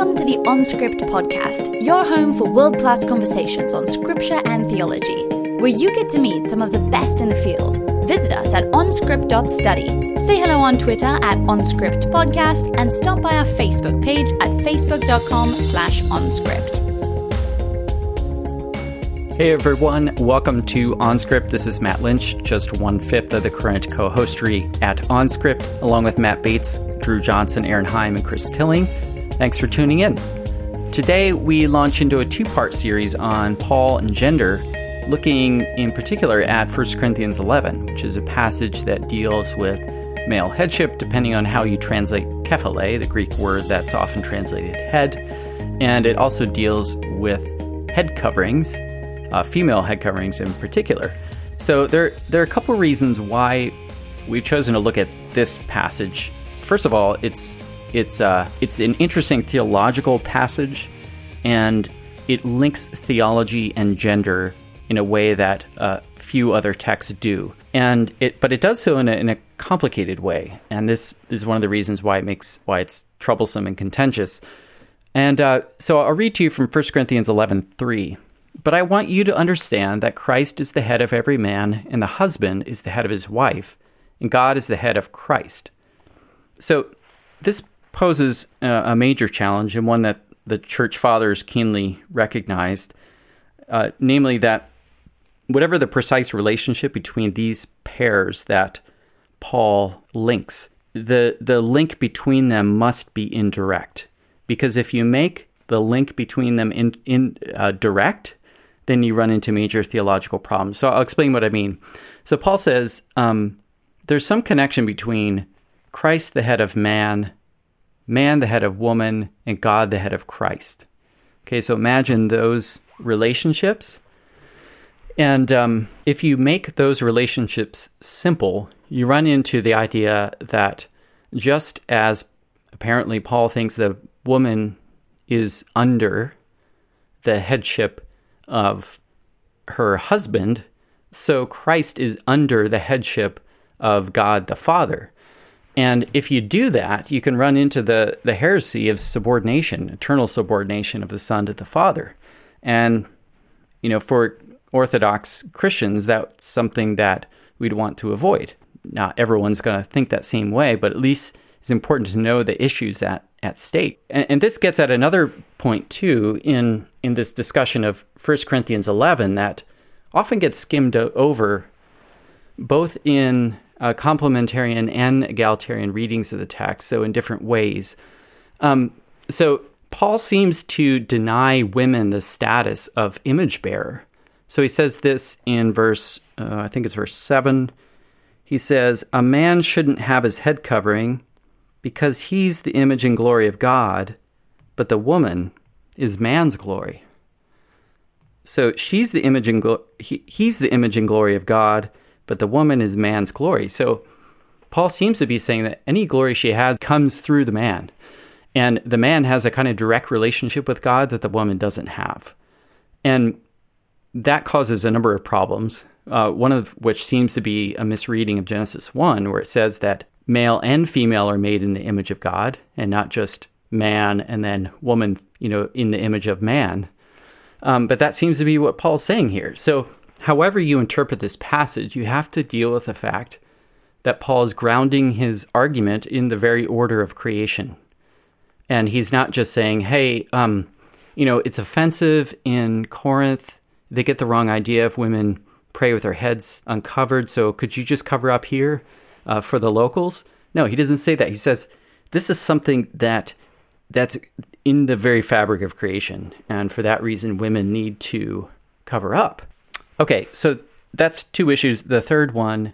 Welcome to the OnScript podcast, your home for world class conversations on scripture and theology, where you get to meet some of the best in the field. Visit us at onscript.study. Say hello on Twitter at OnScriptPodcast and stop by our Facebook page at facebook.com slash OnScript. Hey everyone, welcome to OnScript. This is Matt Lynch, just one fifth of the current co hostery at OnScript, along with Matt Bates, Drew Johnson, Erin Heim, and Chris Tilling. Thanks for tuning in. Today, we launch into a two part series on Paul and gender, looking in particular at 1 Corinthians 11, which is a passage that deals with male headship, depending on how you translate kephale, the Greek word that's often translated head. And it also deals with head coverings, uh, female head coverings in particular. So there, there are a couple reasons why we've chosen to look at this passage. First of all, it's it's uh, it's an interesting theological passage, and it links theology and gender in a way that uh, few other texts do. And it, but it does so in a, in a complicated way, and this is one of the reasons why it makes why it's troublesome and contentious. And uh, so I'll read to you from 1 Corinthians 11 3. But I want you to understand that Christ is the head of every man, and the husband is the head of his wife, and God is the head of Christ. So this poses a major challenge and one that the church fathers keenly recognized, uh, namely that whatever the precise relationship between these pairs that Paul links, the, the link between them must be indirect. Because if you make the link between them in, in uh, direct, then you run into major theological problems. So I'll explain what I mean. So Paul says um, there's some connection between Christ, the head of man, man the head of woman, and God the head of Christ. Okay, so imagine those relationships. And um, if you make those relationships simple, you run into the idea that just as apparently Paul thinks the woman is under the headship of her husband, so Christ is under the headship of God the Father. And if you do that, you can run into the, the heresy of subordination, eternal subordination of the Son to the Father. And, you know, for Orthodox Christians, that's something that we'd want to avoid. Not everyone's going to think that same way, but at least it's important to know the issues at, at stake. And, and this gets at another point, too, in, in this discussion of 1 Corinthians 11 that often gets skimmed over both in uh, complementarian and egalitarian readings of the text, so in different ways. Um, so Paul seems to deny women the status of image bearer. So he says this in verse, uh, I think it's verse 7. He says, A man shouldn't have his head covering because he's the image and glory of God, but the woman is man's glory. So she's the image and glo- he, he's the image and glory of God, but the woman is man's glory. So Paul seems to be saying that any glory she has comes through the man. And the man has a kind of direct relationship with God that the woman doesn't have. And that causes a number of problems, uh, one of which seems to be a misreading of Genesis 1, where it says that male and female are made in the image of God, and not just man and then woman, you know, in the image of man. Um, but that seems to be what Paul's saying here. So however you interpret this passage, you have to deal with the fact that Paul is grounding his argument in the very order of creation. And he's not just saying, hey, um, you know, it's offensive in Corinth. They get the wrong idea if women pray with their heads uncovered. So could you just cover up here uh, for the locals? No, he doesn't say that. He says, this is something that that's in the very fabric of creation. And for that reason, women need to cover up. Okay, so that's two issues. The third one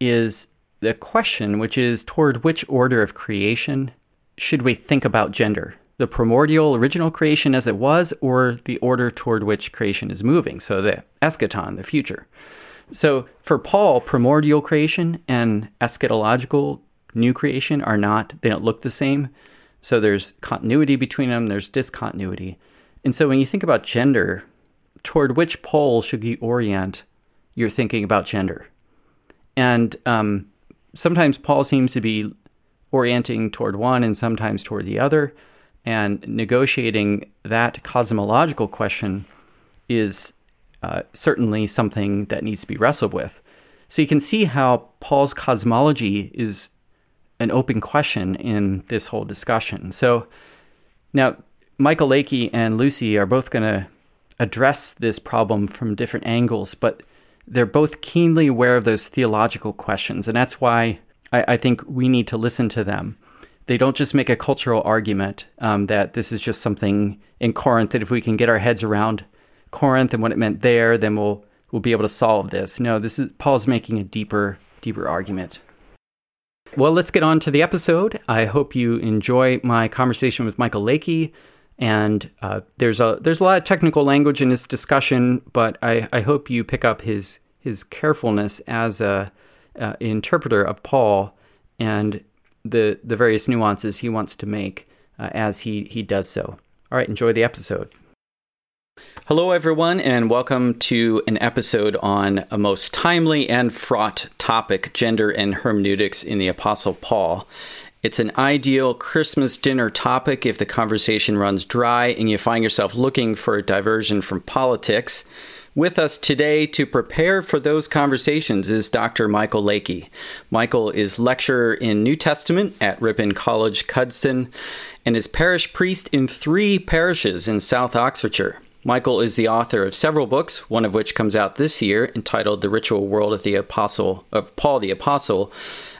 is the question, which is toward which order of creation should we think about gender? The primordial original creation as it was, or the order toward which creation is moving? So the eschaton, the future. So for Paul, primordial creation and eschatological new creation are not, they don't look the same. So there's continuity between them, there's discontinuity. And so when you think about gender, toward which pole should you orient your thinking about gender? And um, sometimes Paul seems to be orienting toward one and sometimes toward the other. And negotiating that cosmological question is uh, certainly something that needs to be wrestled with. So you can see how Paul's cosmology is an open question in this whole discussion. So now, Michael Lakey and Lucy are both going to address this problem from different angles, but they're both keenly aware of those theological questions. And that's why I, I think we need to listen to them. They don't just make a cultural argument um, that this is just something in Corinth that if we can get our heads around Corinth and what it meant there, then we'll we'll be able to solve this. No, this is Paul's making a deeper deeper argument. Well, let's get on to the episode. I hope you enjoy my conversation with Michael Lakey. And uh, there's a there's a lot of technical language in this discussion, but I, I hope you pick up his his carefulness as a uh, interpreter of Paul and the the various nuances he wants to make uh, as he he does so. All right, enjoy the episode. Hello, everyone, and welcome to an episode on a most timely and fraught topic gender and hermeneutics in the Apostle Paul. It's an ideal Christmas dinner topic if the conversation runs dry and you find yourself looking for a diversion from politics. With us today to prepare for those conversations is Dr. Michael Lakey. Michael is lecturer in New Testament at Ripon College, Cuddesdon, and is parish priest in three parishes in South Oxfordshire. Michael is the author of several books, one of which comes out this year, entitled "The Ritual World of the Apostle of Paul the Apostle."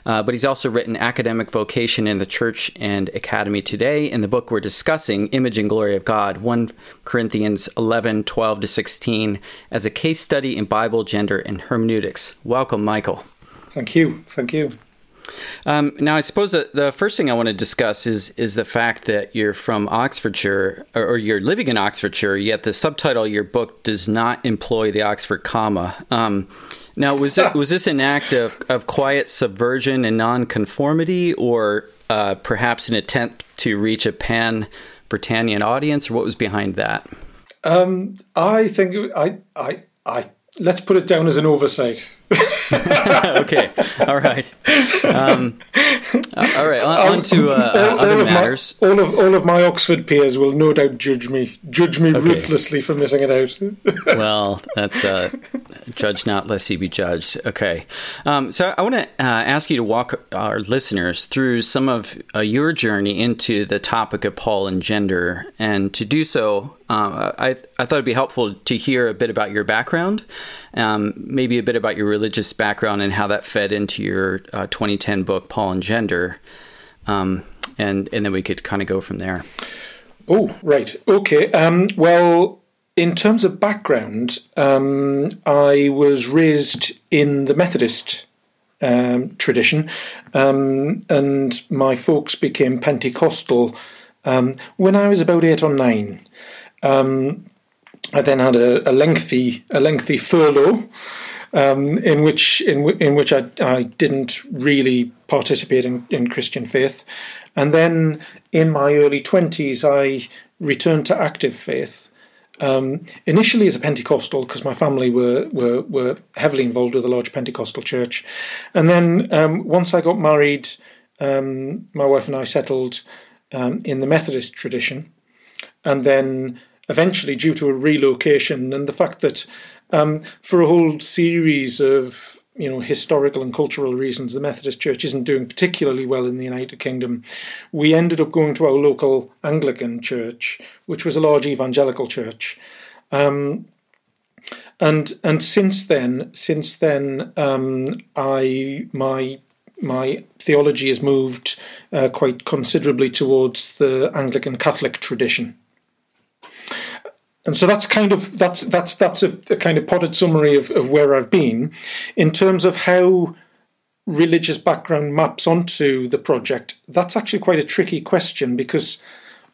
Uh, but he's also written Academic Vocation in the Church and Academy Today. In the book we're discussing, Image and Glory of God, 1 Corinthians 11, 12 to 16, as a case study in Bible, gender, and hermeneutics. Welcome, Michael. Thank you. Thank you. Um, now, I suppose the first thing I want to discuss is is the fact that you're from Oxfordshire, or, or you're living in Oxfordshire. Yet the subtitle of your book does not employ the Oxford comma. Um, now, was it was this an act of, of quiet subversion and nonconformity, or uh, perhaps an attempt to reach a pan Britannian audience, or what was behind that? Um, I think I, I, I. Let's put it down as an oversight. okay. All right. Um, all right. On, on to uh, all, other all matters. My, all of all of my Oxford peers will no doubt judge me, judge me okay. ruthlessly for missing it out. well, that's uh, judge not lest you be judged. Okay. Um, so I want to uh, ask you to walk our listeners through some of uh, your journey into the topic of Paul and gender, and to do so, uh, I I thought it'd be helpful to hear a bit about your background, um, maybe a bit about your religious background and how that fed into your uh, 2010 book, Paul and Gender, um, and and then we could kind of go from there. Oh, right. Okay. Um, well, in terms of background, um, I was raised in the Methodist um, tradition, um, and my folks became Pentecostal um, when I was about eight or nine. I then had a, a lengthy a lengthy furlough um, in which in, in which I, I didn't really participate in, in Christian faith, and then in my early twenties I returned to active faith. Um, initially as a Pentecostal because my family were, were were heavily involved with a large Pentecostal church, and then um, once I got married, um, my wife and I settled um, in the Methodist tradition, and then eventually due to a relocation and the fact that um, for a whole series of you know historical and cultural reasons the Methodist Church isn't doing particularly well in the United Kingdom. We ended up going to our local Anglican church which was a large evangelical church. Um, and and since then since then um, I my my theology has moved uh, quite considerably towards the Anglican Catholic tradition and so that's kind of that's that's that's a, a kind of potted summary of, of where I've been in terms of how religious background maps onto the project. That's actually quite a tricky question because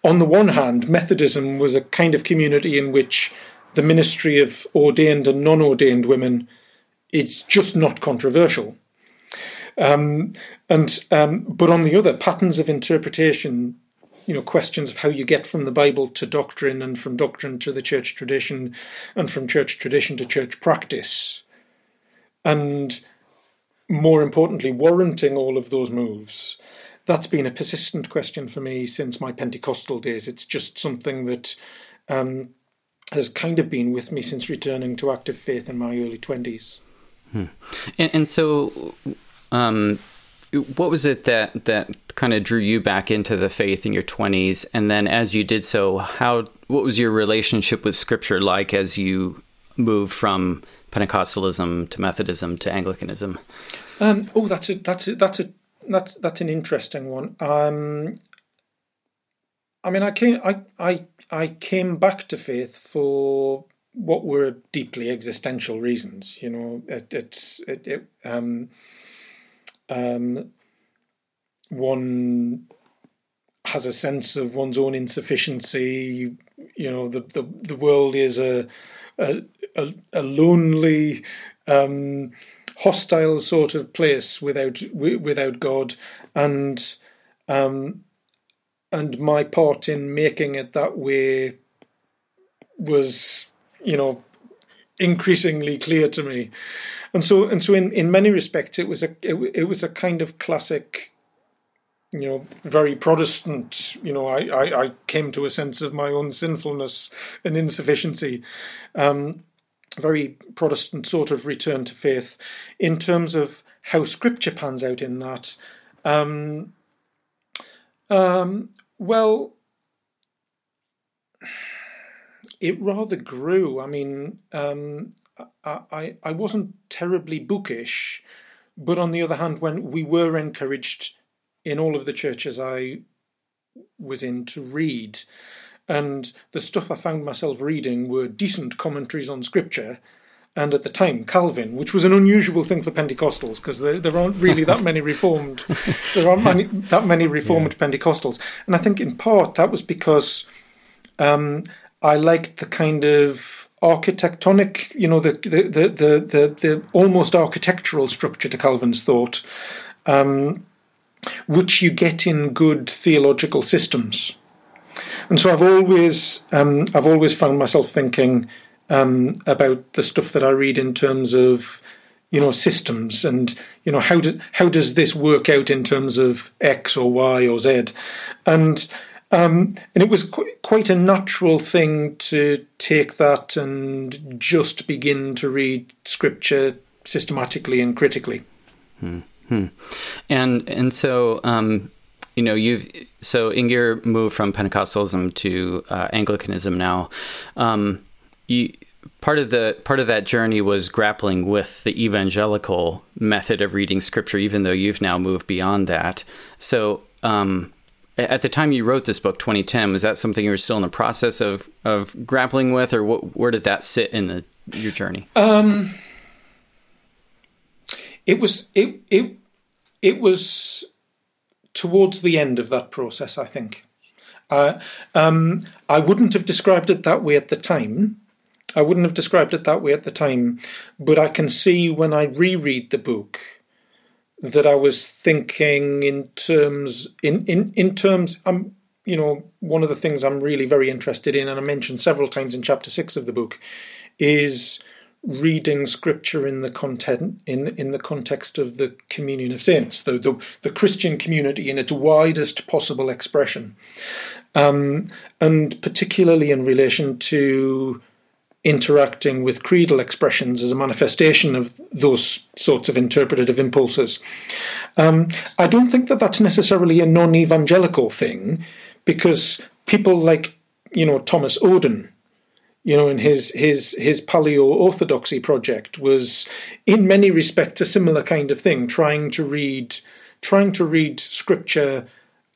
on the one hand, Methodism was a kind of community in which the ministry of ordained and non-ordained women is just not controversial. Um, and um, but on the other, patterns of interpretation you know questions of how you get from the Bible to doctrine and from doctrine to the church tradition and from church tradition to church practice. And more importantly, warranting all of those moves that's been a persistent question for me since my Pentecostal days. It's just something that um, has kind of been with me since returning to active faith in my early 20s. Hmm. And, and, so, um, what was it that, that kind of drew you back into the faith in your 20s? And then as you did so, how what was your relationship with Scripture like as you moved from Pentecostalism to Methodism to Anglicanism? Um, oh, that's a that's a, that's a that's that's an interesting one. Um, I mean, I came I I I came back to faith for what were deeply existential reasons. You know, it, it's it, it um, um, one has a sense of one's own insufficiency. You know, the the, the world is a a, a, a lonely, um, hostile sort of place without without God, and um, and my part in making it that way was, you know, increasingly clear to me, and so and so in, in many respects it was a it, it was a kind of classic you know, very Protestant. You know, I, I, I, came to a sense of my own sinfulness and insufficiency. Um, very Protestant sort of return to faith. In terms of how Scripture pans out in that, um, um, well, it rather grew. I mean, um, I, I, I wasn't terribly bookish, but on the other hand, when we were encouraged in all of the churches I was in to read, and the stuff I found myself reading were decent commentaries on scripture, and at the time Calvin, which was an unusual thing for Pentecostals because there, there aren't really that many reformed there aren't many, that many reformed yeah. Pentecostals, and I think in part that was because um, I liked the kind of architectonic, you know, the the the the, the, the almost architectural structure to Calvin's thought. Um, which you get in good theological systems. And so I've always um, I've always found myself thinking um, about the stuff that I read in terms of you know systems and you know how do, how does this work out in terms of X or Y or Z, and um, and it was qu- quite a natural thing to take that and just begin to read scripture systematically and critically. Hmm. Hmm. And and so um, you know you've so in your move from Pentecostalism to uh, Anglicanism now, um, you part of the part of that journey was grappling with the evangelical method of reading scripture even though you've now moved beyond that so um, at the time you wrote this book 2010 was that something you were still in the process of of grappling with or what, where did that sit in the your journey um, it was it it it was towards the end of that process, I think. Uh, um, I wouldn't have described it that way at the time. I wouldn't have described it that way at the time, but I can see when I reread the book that I was thinking in terms in in in terms. I'm um, you know one of the things I'm really very interested in, and I mentioned several times in chapter six of the book, is reading scripture in the content in in the context of the communion of saints, the the, the Christian community in its widest possible expression, um, and particularly in relation to interacting with creedal expressions as a manifestation of those sorts of interpretative impulses. Um, I don't think that that's necessarily a non-evangelical thing, because people like you know Thomas Oden you know, in his his his paleo orthodoxy project was in many respects a similar kind of thing, trying to read trying to read scripture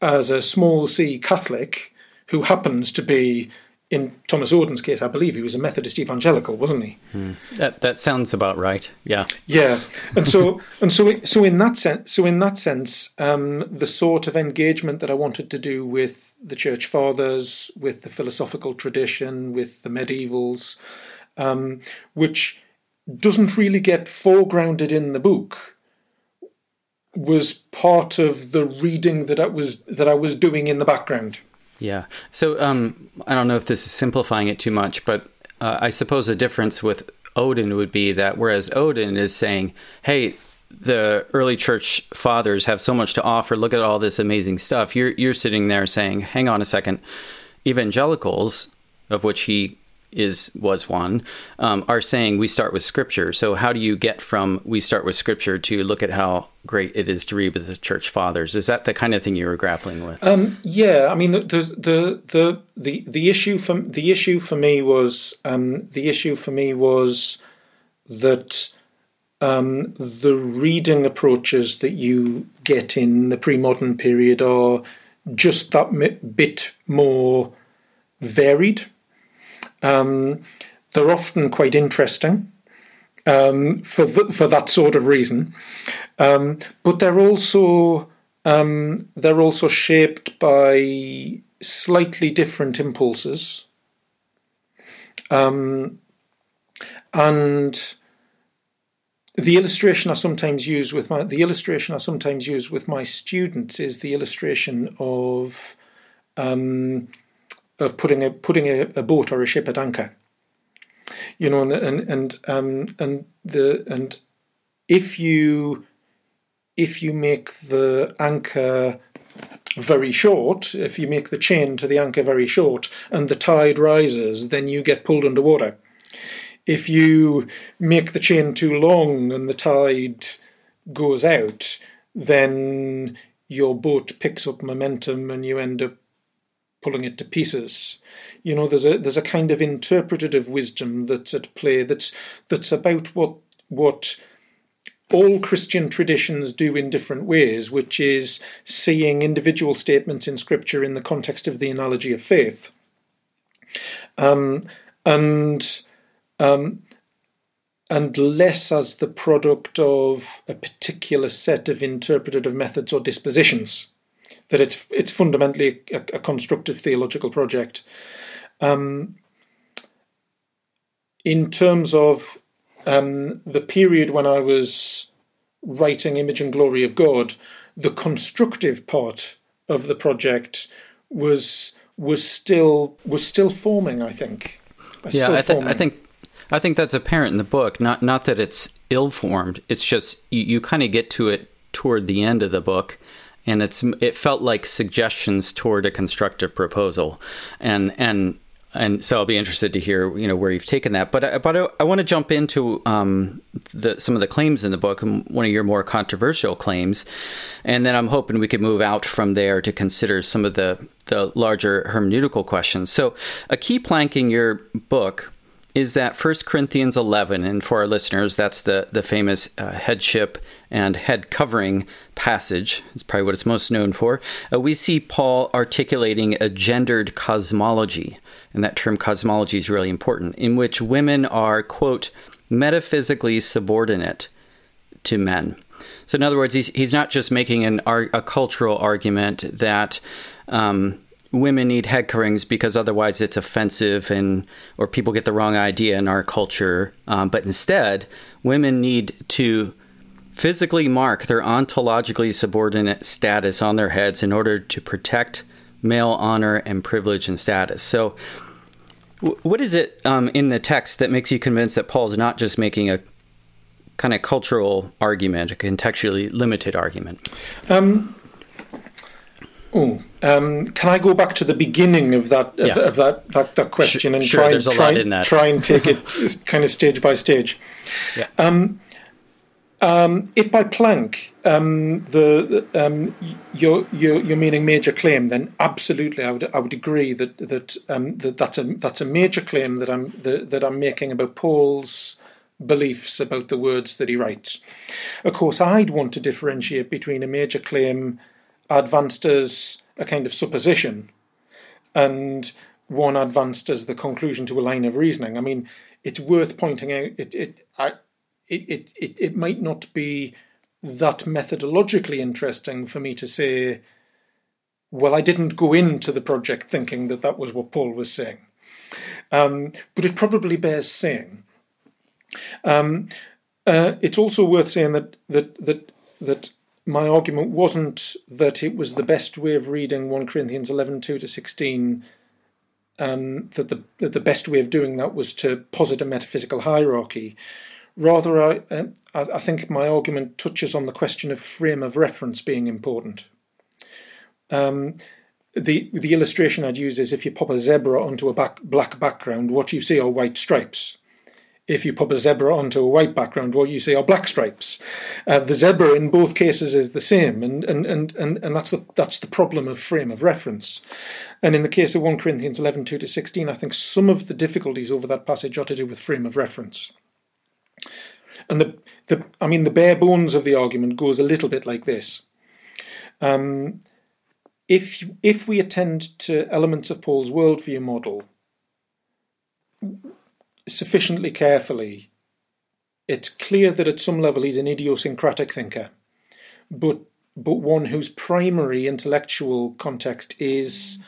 as a small c Catholic who happens to be in Thomas Oden's case, I believe he was a Methodist evangelical, wasn't he? Hmm. That that sounds about right. Yeah. Yeah, and so and so so in that sense, so in that sense, um, the sort of engagement that I wanted to do with the Church Fathers, with the philosophical tradition, with the medievals, um, which doesn't really get foregrounded in the book, was part of the reading that I was that I was doing in the background. Yeah. So um, I don't know if this is simplifying it too much, but uh, I suppose a difference with Oden would be that whereas Oden is saying, hey, the early church fathers have so much to offer. Look at all this amazing stuff. You're you're sitting there saying, "Hang on a second. Evangelicals, of which he is was one, um, are saying we start with Scripture. So how do you get from we start with Scripture to look at how great it is to read with the church fathers? Is that the kind of thing you were grappling with? Um, yeah, I mean the the the the the issue for the issue for me was um, the issue for me was that um, the reading approaches that you get in the pre-modern period are just that bit more varied. Um, they're often quite interesting um, for th- for that sort of reason, um, but they're also um, they're also shaped by slightly different impulses, um, and the illustration I sometimes use with my the illustration I sometimes use with my students is the illustration of um, of putting a putting a, a, boat or a ship at anchor. You know, and and and um, and the and if you if you make the anchor very short, if you make the chain to the anchor very short, and the tide rises, then you get pulled underwater if you make the chain too long and the tide goes out, then your boat picks up momentum and you end up pulling it to pieces. You know, there's a there's a kind of interpretative wisdom that's at play that's that's about what what all Christian traditions do in different ways, which is seeing individual statements in Scripture in the context of the analogy of faith. Um, and um, and less as the product of a particular set of interpretative methods or dispositions. That it's it's fundamentally a, a constructive theological project. Um, in terms of um, the period when I was writing Image and Glory of God, the constructive part of the project was was still was still forming. I think. Yeah, I, th- I think I think that's apparent in the book. Not not that it's ill formed. It's just you, you kind of get to it toward the end of the book, and it's it felt like suggestions toward a constructive proposal, and and and so I'll be interested to hear you know where you've taken that. But I, but I, I want to jump into um, the, some of the claims in the book, one of your more controversial claims, and then I'm hoping we could move out from there to consider some of the the larger hermeneutical questions. So a key plank in your book is that 1 Corinthians 11, and for our listeners, that's the, the famous uh, headship and head covering passage. It's probably what it's most known for. Uh, we see Paul articulating a gendered cosmology, and that term cosmology is really important, in which women are, quote, metaphysically subordinate to men. So, in other words, he's, he's not just making an, a cultural argument that. Um, women need head coverings because otherwise it's offensive and or people get the wrong idea in our culture. Um, but instead, women need to physically mark their ontologically subordinate status on their heads in order to protect male honor and privilege and status. So, what is it um, in the text that makes you convinced that Paul's not just making a kind of cultural argument, a contextually limited argument? Um, Oh, um, can I go back to the beginning of that of, yeah. of that, that, that question sure, and sure, try and try, try and take it kind of stage by stage? Yeah. Um, um, if by plank um, the um, you're, you're, you're meaning major claim, then absolutely, I would I would agree that that um, that that's a that's a major claim that I'm that, that I'm making about Paul's beliefs about the words that he writes. Of course, I'd want to differentiate between a major claim advanced as a kind of supposition and one advanced as the conclusion to a line of reasoning. I mean, it's worth pointing out it it I, it, it, it might not be that methodologically interesting for me to say, well, I didn't go into the project thinking that that was what Paul was saying. Um, but it probably bears saying. Um, uh, it's also worth saying that that that that my argument wasn't that it was the best way of reading 1 Corinthians 11 2 to 16, um, that, the, that the best way of doing that was to posit a metaphysical hierarchy. rather, I, uh, I think my argument touches on the question of frame of reference being important. Um, the the illustration I'd use is if you pop a zebra onto a back, black background, what you see are white stripes. If you pop a zebra onto a white background, what you see are black stripes. Uh, the zebra in both cases is the same, and, and, and, and, and that's the that's the problem of frame of reference. And in the case of 1 Corinthians 11, 2 to 16, I think some of the difficulties over that passage are to do with frame of reference. And the, the I mean the bare bones of the argument goes a little bit like this. Um, if if we attend to elements of Paul's worldview model sufficiently carefully, it's clear that at some level he's an idiosyncratic thinker, but but one whose primary intellectual context is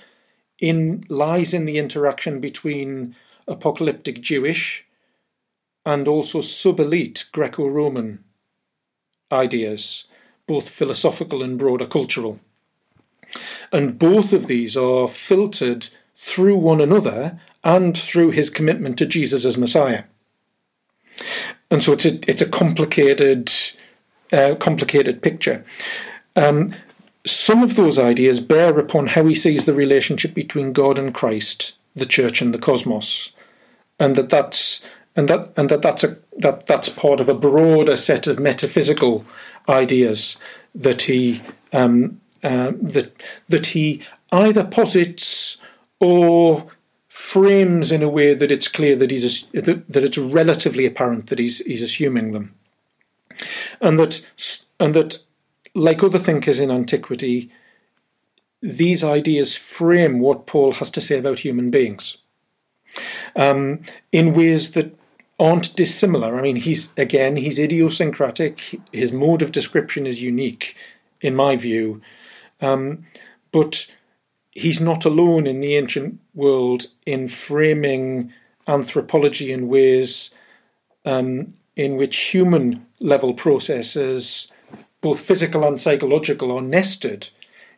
in lies in the interaction between apocalyptic Jewish and also sub elite Greco Roman ideas, both philosophical and broader cultural. And both of these are filtered through one another and through his commitment to Jesus as Messiah. And so it's a it's a complicated uh, complicated picture. Um, some of those ideas bear upon how he sees the relationship between God and Christ, the Church and the cosmos, and that that's and that and that that's a that that's part of a broader set of metaphysical ideas that he um, uh, that that he either posits or frames in a way that it's clear that he's that, it's relatively apparent that he's he's assuming them, and that and that like other thinkers in antiquity, these ideas frame what Paul has to say about human beings um, in ways that aren't dissimilar. I mean, he's again he's idiosyncratic. His mode of description is unique, in my view, um, but he's not alone in the ancient world in framing anthropology in ways um, in which human level processes, both physical and psychological, are nested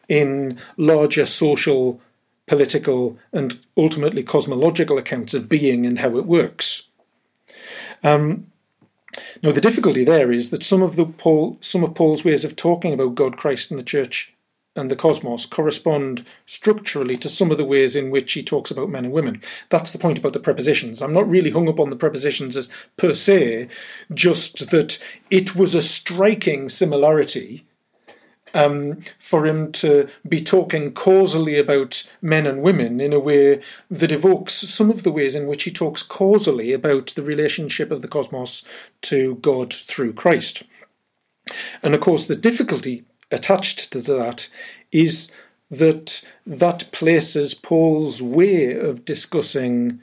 in larger social, political, and ultimately cosmological accounts of being and how it works. Um, now, the difficulty there is that some of the Paul, some of Paul's ways of talking about God, Christ, and the Church and the cosmos correspond structurally to some of the ways in which he talks about men and women. That's the point about the prepositions. I'm not really hung up on the prepositions as per se, just that it was a striking similarity um, for him to be talking causally about men and women in a way that evokes some of the ways in which he talks causally about the relationship of the cosmos to God through Christ. And of course, the difficulty attached to that is that that places Paul's way of discussing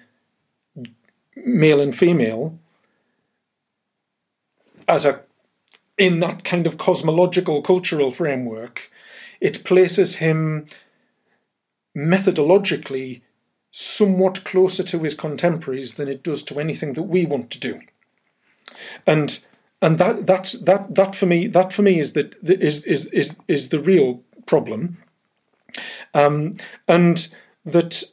male and female as a in that kind of cosmological cultural framework, it places him methodologically somewhat closer to his contemporaries than it does to anything that we want to do. And and that that's that that for me that for me is that is is is is the real problem, um, and that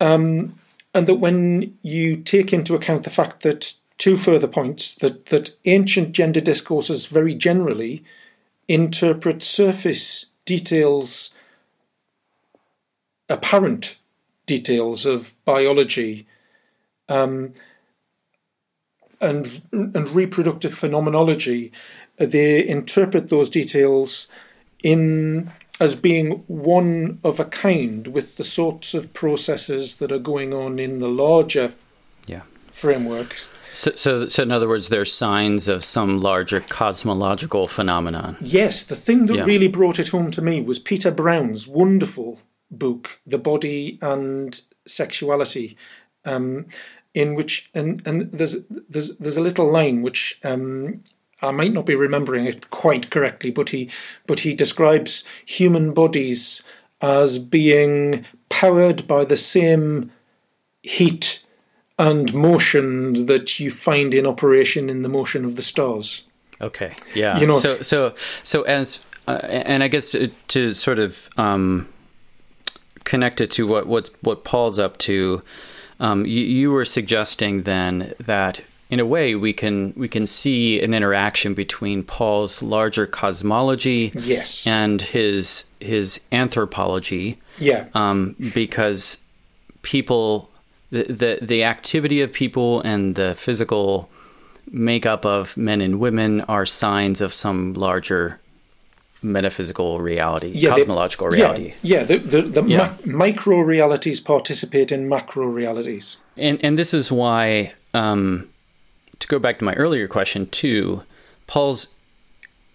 um, and that when you take into account the fact that two further points that that ancient gender discourses very generally interpret surface details, apparent details of biology. Um, and and reproductive phenomenology, they interpret those details in as being one of a kind with the sorts of processes that are going on in the larger yeah. framework. So, so, so, in other words, they're signs of some larger cosmological phenomenon. Yes, the thing that yeah. really brought it home to me was Peter Brown's wonderful book, The Body and Sexuality, um, in which and and there's there's there's a little line which um, I might not be remembering it quite correctly, but he but he describes human bodies as being powered by the same heat and motion that you find in operation in the motion of the stars. Okay. Yeah. You know. So so so as uh, and I guess to sort of um, connect it to what what what Paul's up to um, you, you, were suggesting then that in a way, we can we can see an interaction between Paul's larger cosmology, yes, and his his anthropology, yeah, um, because people the, the the activity of people and the physical makeup of men and women are signs of some larger metaphysical reality, yeah, cosmological reality. Yeah, yeah the, the, the yeah. Micro realities participate in macro realities. And, and this is why um, to go back to my earlier question too, Paul's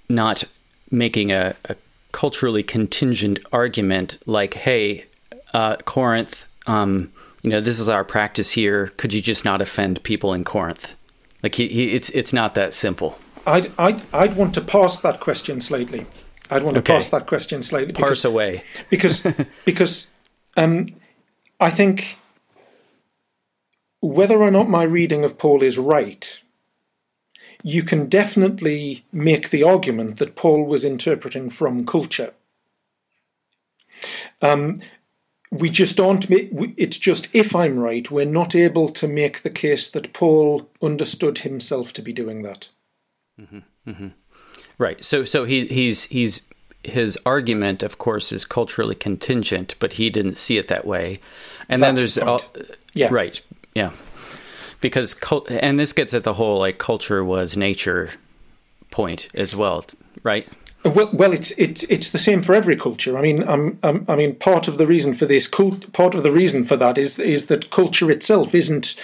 not making a, a culturally contingent argument like, "Hey, uh, Corinth, um, you know, this is our practice here. Could you just not offend people in Corinth?" Like, he, he it's it's not that simple. I'd I'd I'd want to parse that question slightly. I'd want to okay. parse that question slightly. Because, Parse away because because um, I think whether or not my reading of Paul is right, you can definitely make the argument that Paul was interpreting from culture. Um, we just aren't. It's just if I'm right, we're not able to make the case that Paul understood himself to be doing that. Mm-hmm, mm-hmm. Right. So, so he, he's he's his argument, of course, is culturally contingent, but he didn't see it that way. And That's then there's the uh, all, yeah, right, yeah because and this gets at the whole like culture was nature point as well, right? Well, well, it's it's it's the same for every culture. I mean, I'm, I'm, i mean, part of the reason for this, part of the reason for that is is that culture itself isn't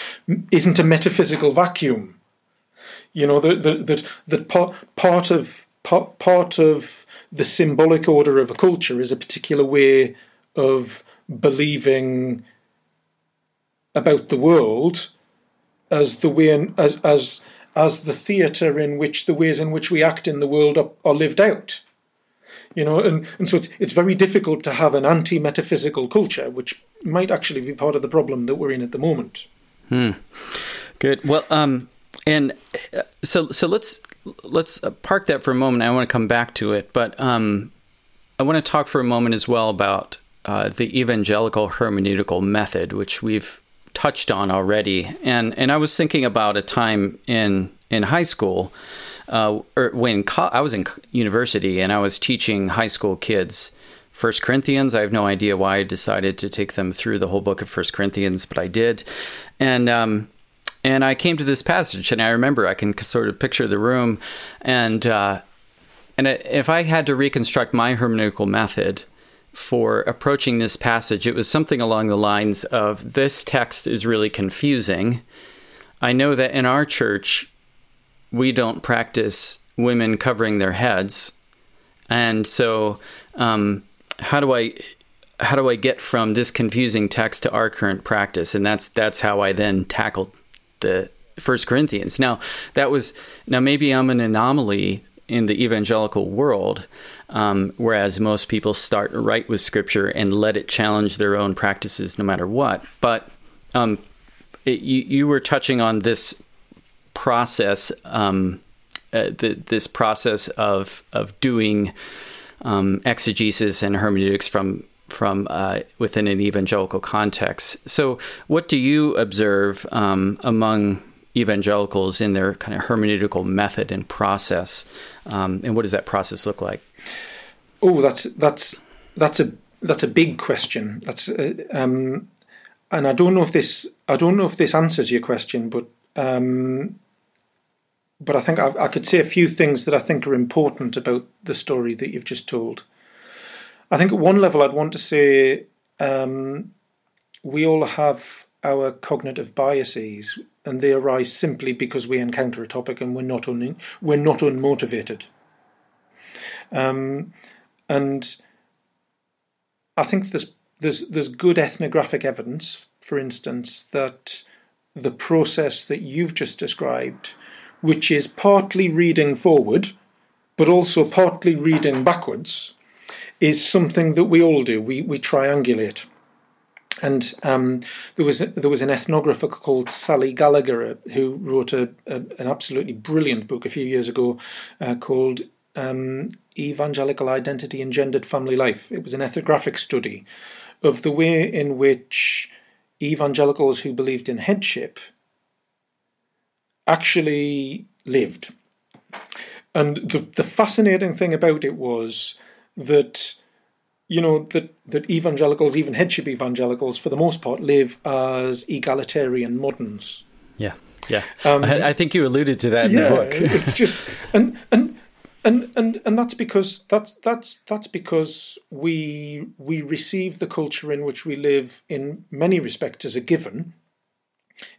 isn't a metaphysical vacuum. You know, that that that, part part of part, part of the symbolic order of a culture is a particular way of believing about the world as the way in, as as as the theatre in which the ways in which we act in the world are, are lived out. You know, and, and so it's it's very difficult to have an anti metaphysical culture, which might actually be part of the problem that we're in at the moment. Hmm. Good. Well, um, and uh, so so let's let's park that for a moment. I want to come back to it, but um, I want to talk for a moment as well about uh, the evangelical hermeneutical method, which we've touched on already, and and I was thinking about a time in in high school, uh, or when co- I was in university and I was teaching high school kids. First Corinthians. I have no idea why I decided to take them through the whole book of First Corinthians, but I did, and um, and I came to this passage, and I remember I can sort of picture the room, and uh, and if I had to reconstruct my hermeneutical method, for approaching this passage, it was something along the lines of this text is really confusing. I know that in our church, we don't practice women covering their heads. And so, um, how do I how do I get from this confusing text to our current practice? And that's that's how I then tackled the First Corinthians. Now that was now maybe I'm an anomaly in the evangelical world, um, whereas most people start right with Scripture and let it challenge their own practices no matter what. But um, it, you, you were touching on this process, um, uh, the, this process of of doing um, exegesis and hermeneutics from from uh, within an evangelical context. So, what do you observe um, among evangelicals in their kind of hermeneutical method and process. Um, and what does that process look like? Oh, that's that's that's a that's a big question. That's uh, um, and I don't know if this I don't know if this answers your question, but um, but I think I, I could say a few things that I think are important about the story that you've just told. I think at one level, I'd want to say um, we all have our cognitive biases, and they arise simply because we encounter a topic and we're not un- we're not unmotivated. Um, and I think there's there's there's good ethnographic evidence, for instance, that the process that you've just described, which is partly reading forward, but also partly reading backwards, is something that we all do. We we triangulate. And um, there was there was an ethnographer called Sally Gallagher who wrote a, a an absolutely brilliant book a few years ago uh, called um, Evangelical Identity and Gendered Family Life. It was an ethnographic study of the way in which evangelicals who believed in headship actually lived. And the, the fascinating thing about it was that, you know, that, that evangelicals, even headship evangelicals, for the most part, live as egalitarian moderns. Yeah, yeah. Um, I, I, think you alluded to that in yeah, the book. it's just and and and and and that's because that's that's that's because we we receive the culture in which we live in many respects as a given.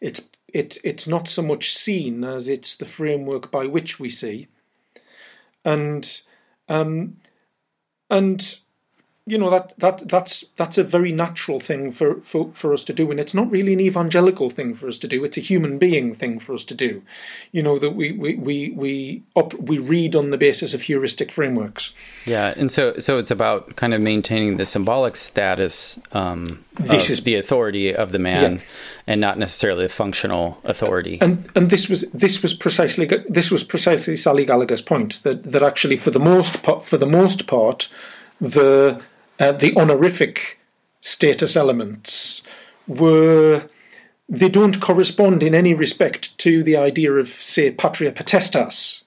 It's it's it's not so much seen as it's the framework by which we see, and um, and you know that that that's that's a very natural thing for, for for us to do and it's not really an evangelical thing for us to do it's a human being thing for us to do. You know that we we we we op, we read on the basis of heuristic frameworks. Yeah and so so it's about kind of maintaining the symbolic status um this is the authority of the man yeah. and not necessarily a functional authority. And and this was this was precisely this was precisely Sally Gallagher's point that that actually for the most part for the most part the uh, the honorific status elements were they don't correspond in any respect to the idea of say patria potestas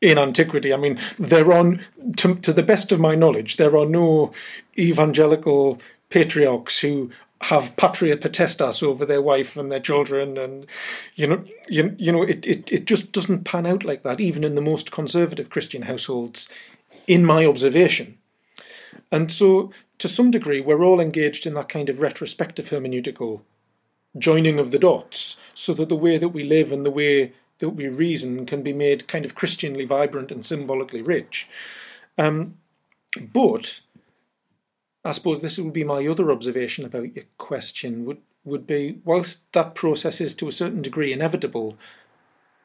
in antiquity. I mean, there are, to, to the best of my knowledge, there are no evangelical patriarchs who have patria potestas over their wife and their children and you know you, you know it, it, it just doesn't pan out like that even in the most conservative christian households in my observation and so, to some degree, we're all engaged in that kind of retrospective hermeneutical joining of the dots so that the way that we live and the way that we reason can be made kind of Christianly vibrant and symbolically rich. Um, but I suppose this would be my other observation about your question would would be whilst that process is to a certain degree inevitable,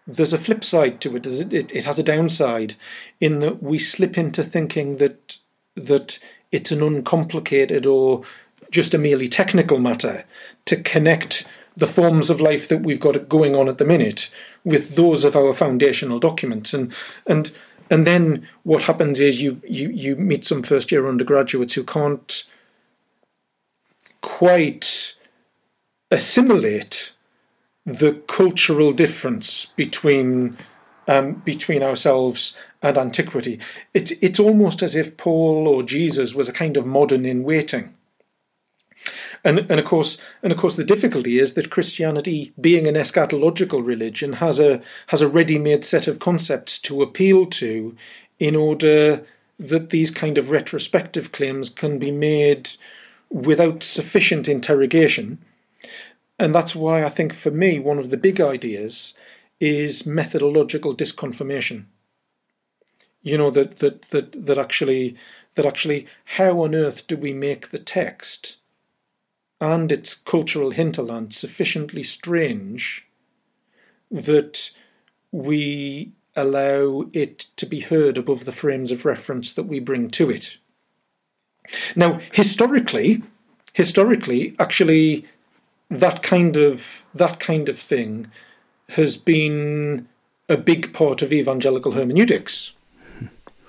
there's a flip side to it. It, it has a downside in that we slip into thinking that that it's an uncomplicated or just a merely technical matter to connect the forms of life that we've got going on at the minute with those of our foundational documents. And and and then what happens is you you you meet some first year undergraduates who can't quite assimilate the cultural difference between um, between ourselves and antiquity. It's, it's almost as if Paul or Jesus was a kind of modern in waiting. And, and of course, and of course, the difficulty is that Christianity, being an eschatological religion, has a has a ready-made set of concepts to appeal to, in order that these kind of retrospective claims can be made without sufficient interrogation. And that's why I think, for me, one of the big ideas is methodological disconfirmation you know that that that that actually that actually how on earth do we make the text and its cultural hinterland sufficiently strange that we allow it to be heard above the frames of reference that we bring to it. Now, historically, historically, actually, that kind of that kind of thing has been a big part of evangelical hermeneutics.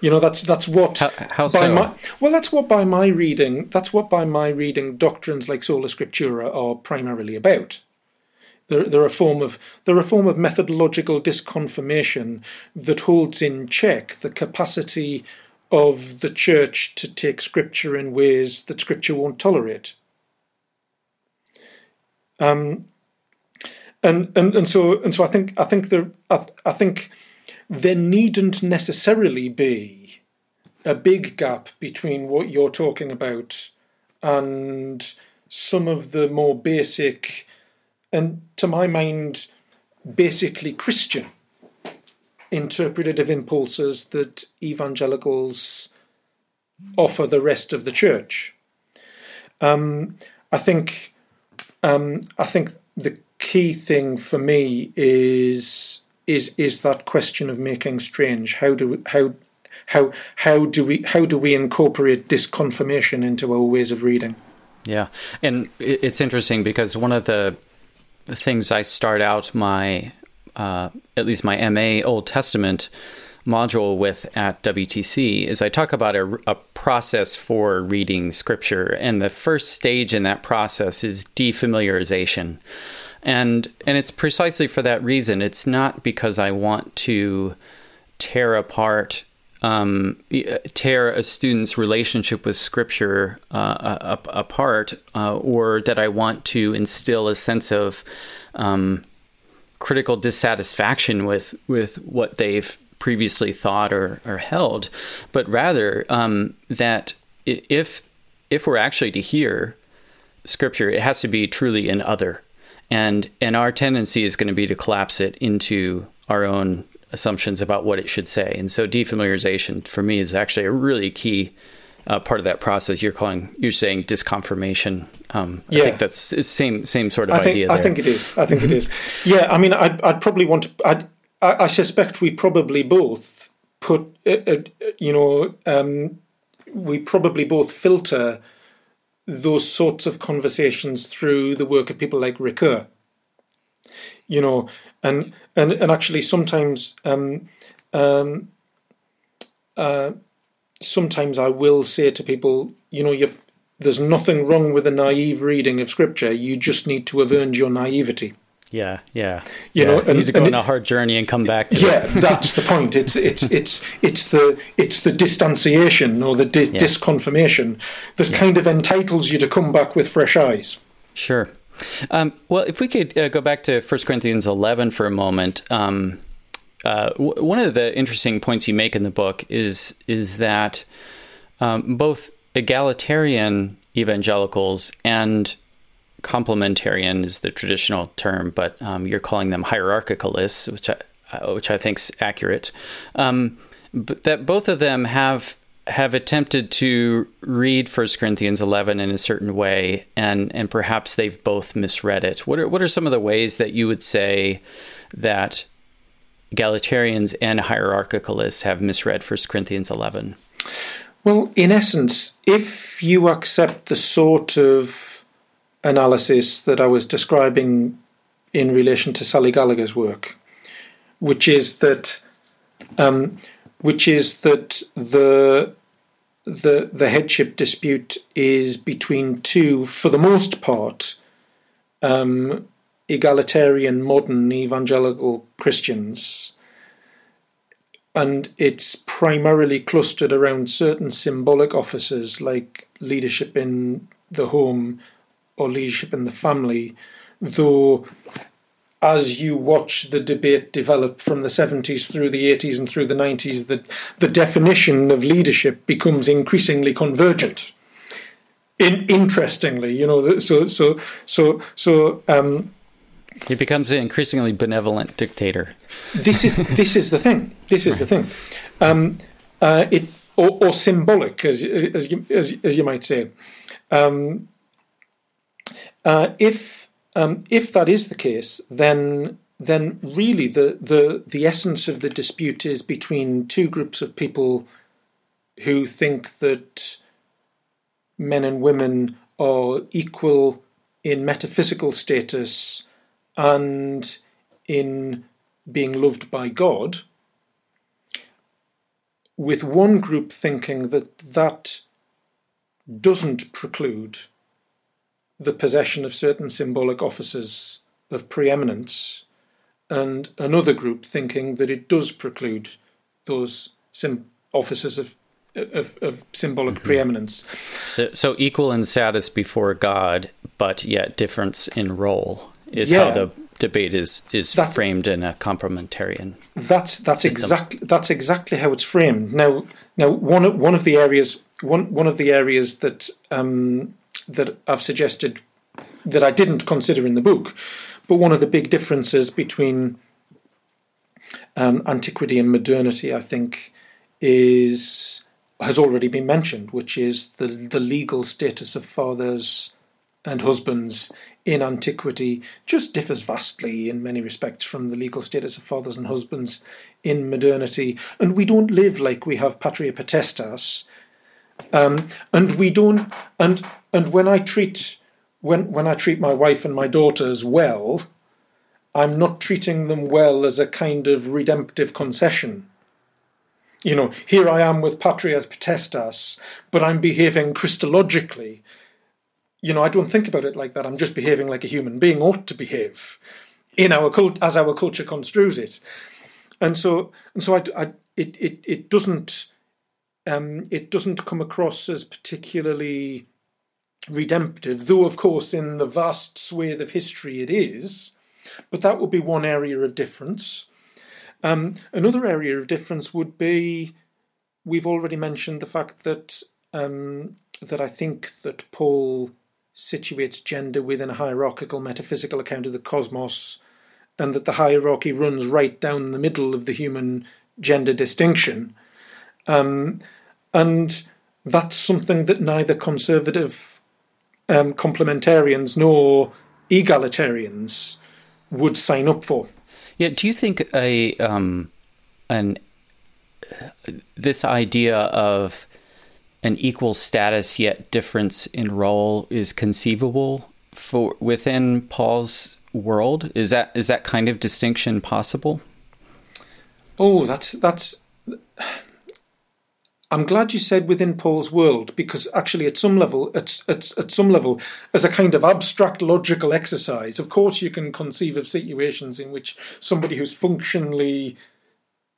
You know, that's that's what how, how so? My, well, that's what by my reading, that's what by my reading doctrines like sola scriptura are primarily about. They're, they're a form of they're a form of methodological disconfirmation that holds in check the capacity of the church to take scripture in ways that scripture won't tolerate. Um, and, and and so and so I think I think there I, I think there needn't necessarily be a big gap between what you're talking about and some of the more basic and to my mind basically Christian interpretative impulses that evangelicals offer the rest of the church. Um, I think um, I think the key thing for me is is is that question of making strange. How do we, how how how do we how do we incorporate disconfirmation into our ways of reading? Yeah, and it's interesting because one of the, things I start out my uh, at least my MA Old Testament module with at WTC is I talk about a, a, process for reading scripture, and the first stage in that process is defamiliarization. And and it's precisely for that reason. It's not because I want to tear apart um, tear a student's relationship with scripture uh, apart, uh, or that I want to instill a sense of um, critical dissatisfaction with with what they've previously thought or, or held, but rather um, that if if we're actually to hear scripture, it has to be truly an other, and and our tendency is going to be to collapse it into our own assumptions about what it should say. And so defamiliarization for me is actually a really key uh, part of that process. You're calling, you're saying disconfirmation. Um, I think that's same same sort of I think, idea. There. I think it is. I think it is. Yeah, I mean, I'd, I'd probably want to. I'd, I, I suspect we probably both put, uh, uh, you know, um, we probably both filter those sorts of conversations through the work of people like Ricoeur. You know, and and and actually sometimes um, um, uh, sometimes I will say to people, you know, there's nothing wrong with a naive reading of scripture. You just need to have earned your naivety. Yeah, yeah. You yeah. know, and, you need to go on a hard journey and come back. yeah, that's the point. It's it's it's it's the it's the distanciation or the di- yeah. disconfirmation that yeah. kind of entitles you to come back with fresh eyes. Sure. Um, well, if we could uh, go back to 1 Corinthians 11 for a moment. Um, uh, w- one of the interesting points you make in the book is is that um, both egalitarian evangelicals and complementarian is the traditional term, but um, you're calling them hierarchicalists, which I, uh, which I think is accurate. Um, but that both of them have have attempted to read 1 Corinthians 11 in a certain way, and, and perhaps they've both misread it. What are, what are some of the ways that you would say that egalitarians and hierarchicalists have misread 1 Corinthians 11? Well, in essence, if you accept the sort of analysis that I was describing in relation to Sally Gallagher's work, which is that um, which is that the the the headship dispute is between two, for the most part, um, egalitarian modern evangelical Christians, and it's primarily clustered around certain symbolic offices like leadership in the home or leadership in the family, though as you watch the debate develop from the 70s through the 80s and through the 90s, that the definition of leadership becomes increasingly convergent. In, interestingly, you know, so so so so. Um, he becomes an increasingly benevolent dictator. This is this is the thing. This is the thing. Um, uh, it or, or, symbolic, as as you, as, as you might say. Um, uh, if um, if that is the case, then then really the, the the essence of the dispute is between two groups of people who think that men and women are equal in metaphysical status and in being loved by God, with one group thinking that that doesn't preclude the possession of certain symbolic offices of preeminence, and another group thinking that it does preclude those sim- offices of of, of symbolic mm-hmm. preeminence. So, so equal in status before God, but yet difference in role is yeah. how the debate is is that's, framed in a complementarian. That's that's exactly that's exactly how it's framed. Now, now one of, one of the areas one one of the areas that um, that I've suggested that I didn't consider in the book. But one of the big differences between um, antiquity and modernity, I think, is has already been mentioned, which is the the legal status of fathers and husbands in antiquity just differs vastly in many respects from the legal status of fathers and husbands in modernity. And we don't live like we have patria potestas. Um, and we don't and and when I treat when when I treat my wife and my daughters well, I'm not treating them well as a kind of redemptive concession. You know, here I am with patria potestas, but I'm behaving Christologically you know, I don't think about it like that. I'm just behaving like a human being ought to behave in our cult as our culture construes it. And so, and so, I, I it, it, it doesn't, um, it doesn't come across as particularly redemptive, though, of course, in the vast swathe of history it is. But that would be one area of difference. Um, another area of difference would be we've already mentioned the fact that um, that I think that Paul situates gender within a hierarchical metaphysical account of the cosmos, and that the hierarchy runs right down the middle of the human gender distinction. Um, and that's something that neither conservative um, complementarians nor egalitarians would sign up for. Yeah, do you think a um, an this idea of an equal status yet difference in role is conceivable for within Paul's world? Is that is that kind of distinction possible? Oh, that's that's. I'm glad you said within Paul's world because actually, at some level, at, at, at some level, as a kind of abstract logical exercise, of course, you can conceive of situations in which somebody who's functionally,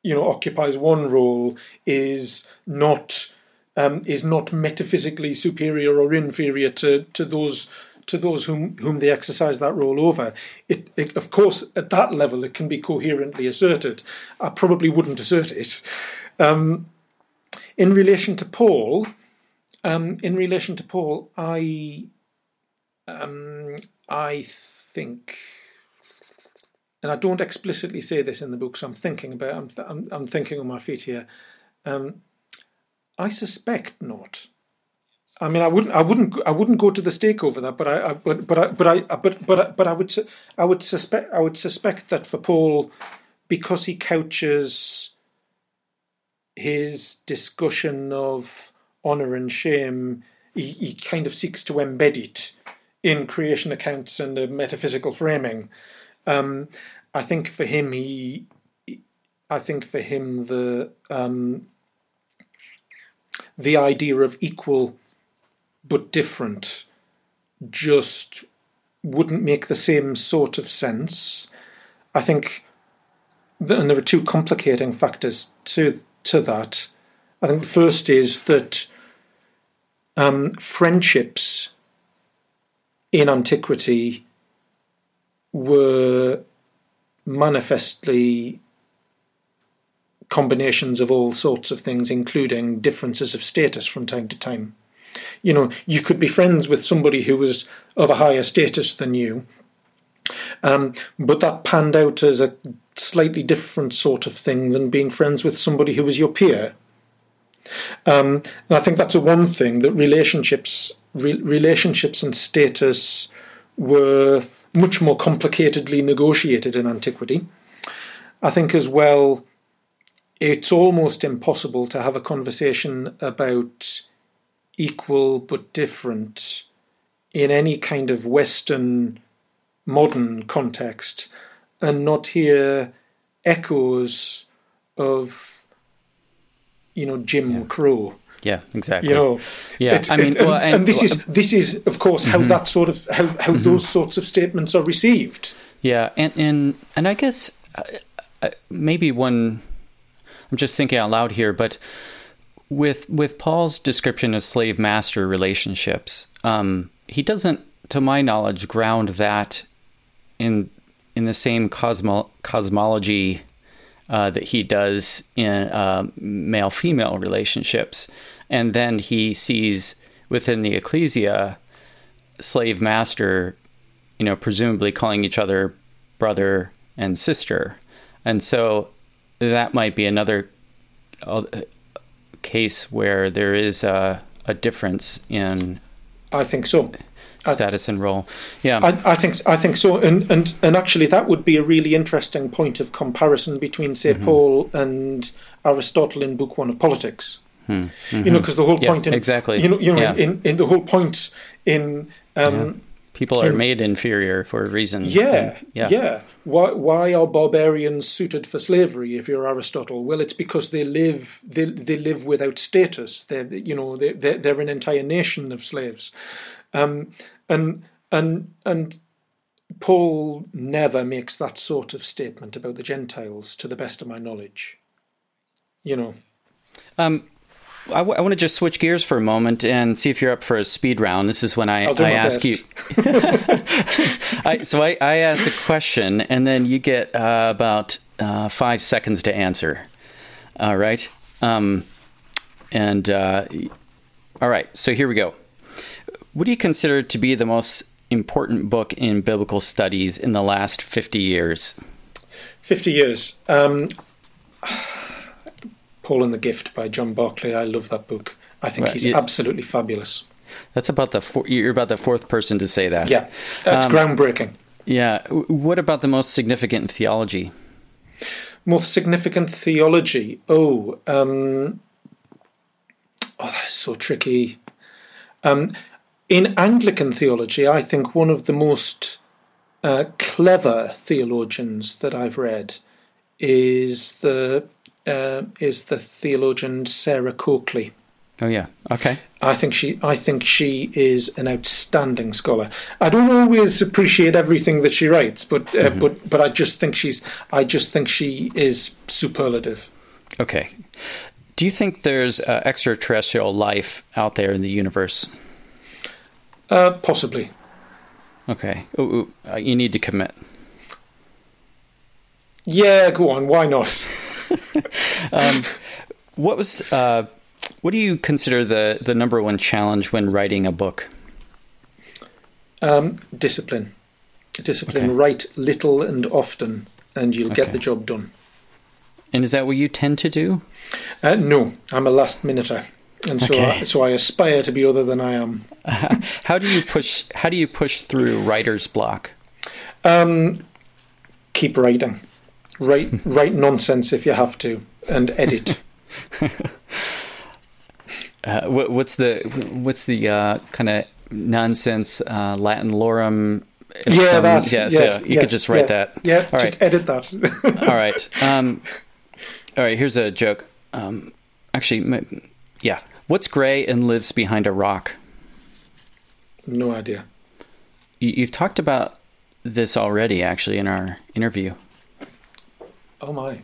you know, occupies one role is not um, is not metaphysically superior or inferior to to those to those whom whom they exercise that role over. It, it, of course, at that level, it can be coherently asserted. I probably wouldn't assert it. Um, in relation to Paul, um, in relation to Paul, I, um, I think, and I don't explicitly say this in the book, so I'm thinking about, I'm, th- I'm, I'm, thinking on my feet here. Um, I suspect not. I mean, I wouldn't, I wouldn't, I wouldn't go to the stake over that, but I, I but, but, I, but I, but, but, but I would, I would suspect, I would suspect that for Paul, because he couches his discussion of honor and shame, he, he kind of seeks to embed it in creation accounts and the metaphysical framing. Um, I think for him, he, I think for him, the um, the idea of equal but different just wouldn't make the same sort of sense. I think, and there are two complicating factors to to that. I think the first is that um, friendships in antiquity were manifestly combinations of all sorts of things, including differences of status from time to time. You know, you could be friends with somebody who was of a higher status than you, um, but that panned out as a slightly different sort of thing than being friends with somebody who was your peer. Um, and I think that's a one thing that relationships, re- relationships and status were much more complicatedly negotiated in antiquity. I think as well, it's almost impossible to have a conversation about equal but different in any kind of Western modern context and not hear echoes of you know Jim yeah. Crow. Yeah, exactly. You know, yeah. It, I mean, it, and, well, and, and, this is this is of course how mm-hmm. that sort of how how mm-hmm. those sorts of statements are received. Yeah, and and and I guess uh, uh, maybe one. I'm just thinking out loud here, but with with Paul's description of slave master relationships, um, he doesn't, to my knowledge, ground that in in the same cosmo- cosmology uh, that he does in uh, male female relationships. And then he sees within the ecclesia slave master, you know, presumably calling each other brother and sister. And so that might be another uh, case where there is a, a difference in. I think so status and role. Yeah, I, I, think I think so, and, and and actually that would be a really interesting point of comparison between, say, mm-hmm. Paul and Aristotle in Book One of Politics. Mm-hmm. You know, because the whole point yeah, in exactly, you know, you know, yeah. in, in the whole point in um, yeah. people are in, made inferior for a reason. Yeah, yeah, yeah. Why why are barbarians suited for slavery? If you're Aristotle, well, it's because they live they they live without status. They're you know they they're, they're an entire nation of slaves. Um, and and and Paul never makes that sort of statement about the Gentiles, to the best of my knowledge. You know. Um, I, w- I want to just switch gears for a moment and see if you're up for a speed round. This is when I, I ask best. you. I, so I, I ask a question, and then you get uh, about uh, five seconds to answer. All right. Um, and uh, all right. So here we go. What do you consider to be the most important book in biblical studies in the last 50 years? 50 years. Um, Paul and the Gift by John Barclay. I love that book. I think Right, he's absolutely fabulous. That's about the four, you're about the fourth person to say that. Yeah, that's Um, groundbreaking. Yeah. What about the most significant theology? Most significant theology. Oh, um, oh, that is so tricky. Um, in Anglican theology, I think one of the most uh, clever theologians that I've read is the uh, is the theologian Sarah Coakley. Oh yeah. Okay. I think she I think she is an outstanding scholar. I don't always appreciate everything that she writes, but uh, but but I just think she's I just think she is superlative. Okay. Do you think there's uh, extraterrestrial life out there in the universe? Uh, possibly. Okay. Ooh, ooh, uh, you need to commit. Yeah, go on. Why not? What was uh, what do you consider the the number one challenge when writing a book? Um, discipline. Discipline. Okay. Write little and often, and you'll get the job done. And is that what you tend to do? Uh, no, I'm a last minuter, and so Okay. I, so I aspire to be other than I am. How do you push how do you push through writer's block? Um, keep writing. Write write nonsense if you have to, and edit. Uh, what, what's the what's the uh, kind of nonsense uh, Latin lorem? yeah, ipsum? that. Yes, yes, yeah. You yes, could just write yeah, that. Yeah, All just edit that. All right. Um, all right. Here's a joke. Um, actually, yeah. What's gray and lives behind a rock? no idea. You, you've talked about this already, actually, in our interview. Oh my.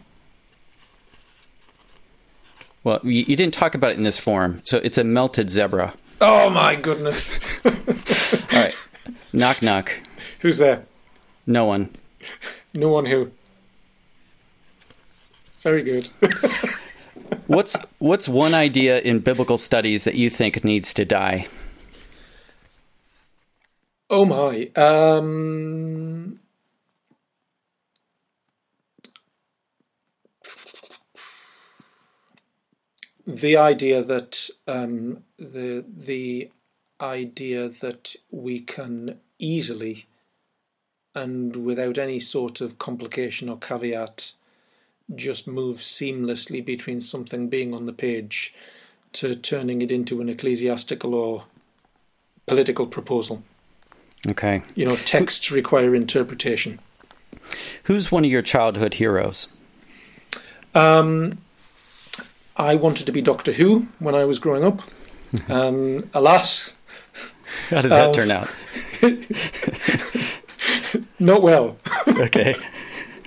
Well, you, you didn't talk about it in this form, so it's a melted zebra. Oh my goodness. All right. knock knock. Who's there? No one. No one who. Very good. What's what's one idea in biblical studies that you think needs to die? Oh my. Um, the idea that um, the the idea that we can easily and without any sort of complication or caveat just move seamlessly between something being on the page to turning it into an ecclesiastical or political proposal. Okay. You know, texts require interpretation. Who's one of your childhood heroes? Um, I wanted to be Doctor Who when I was growing up. Um, alas, How did that Um, turn out? not well. Okay.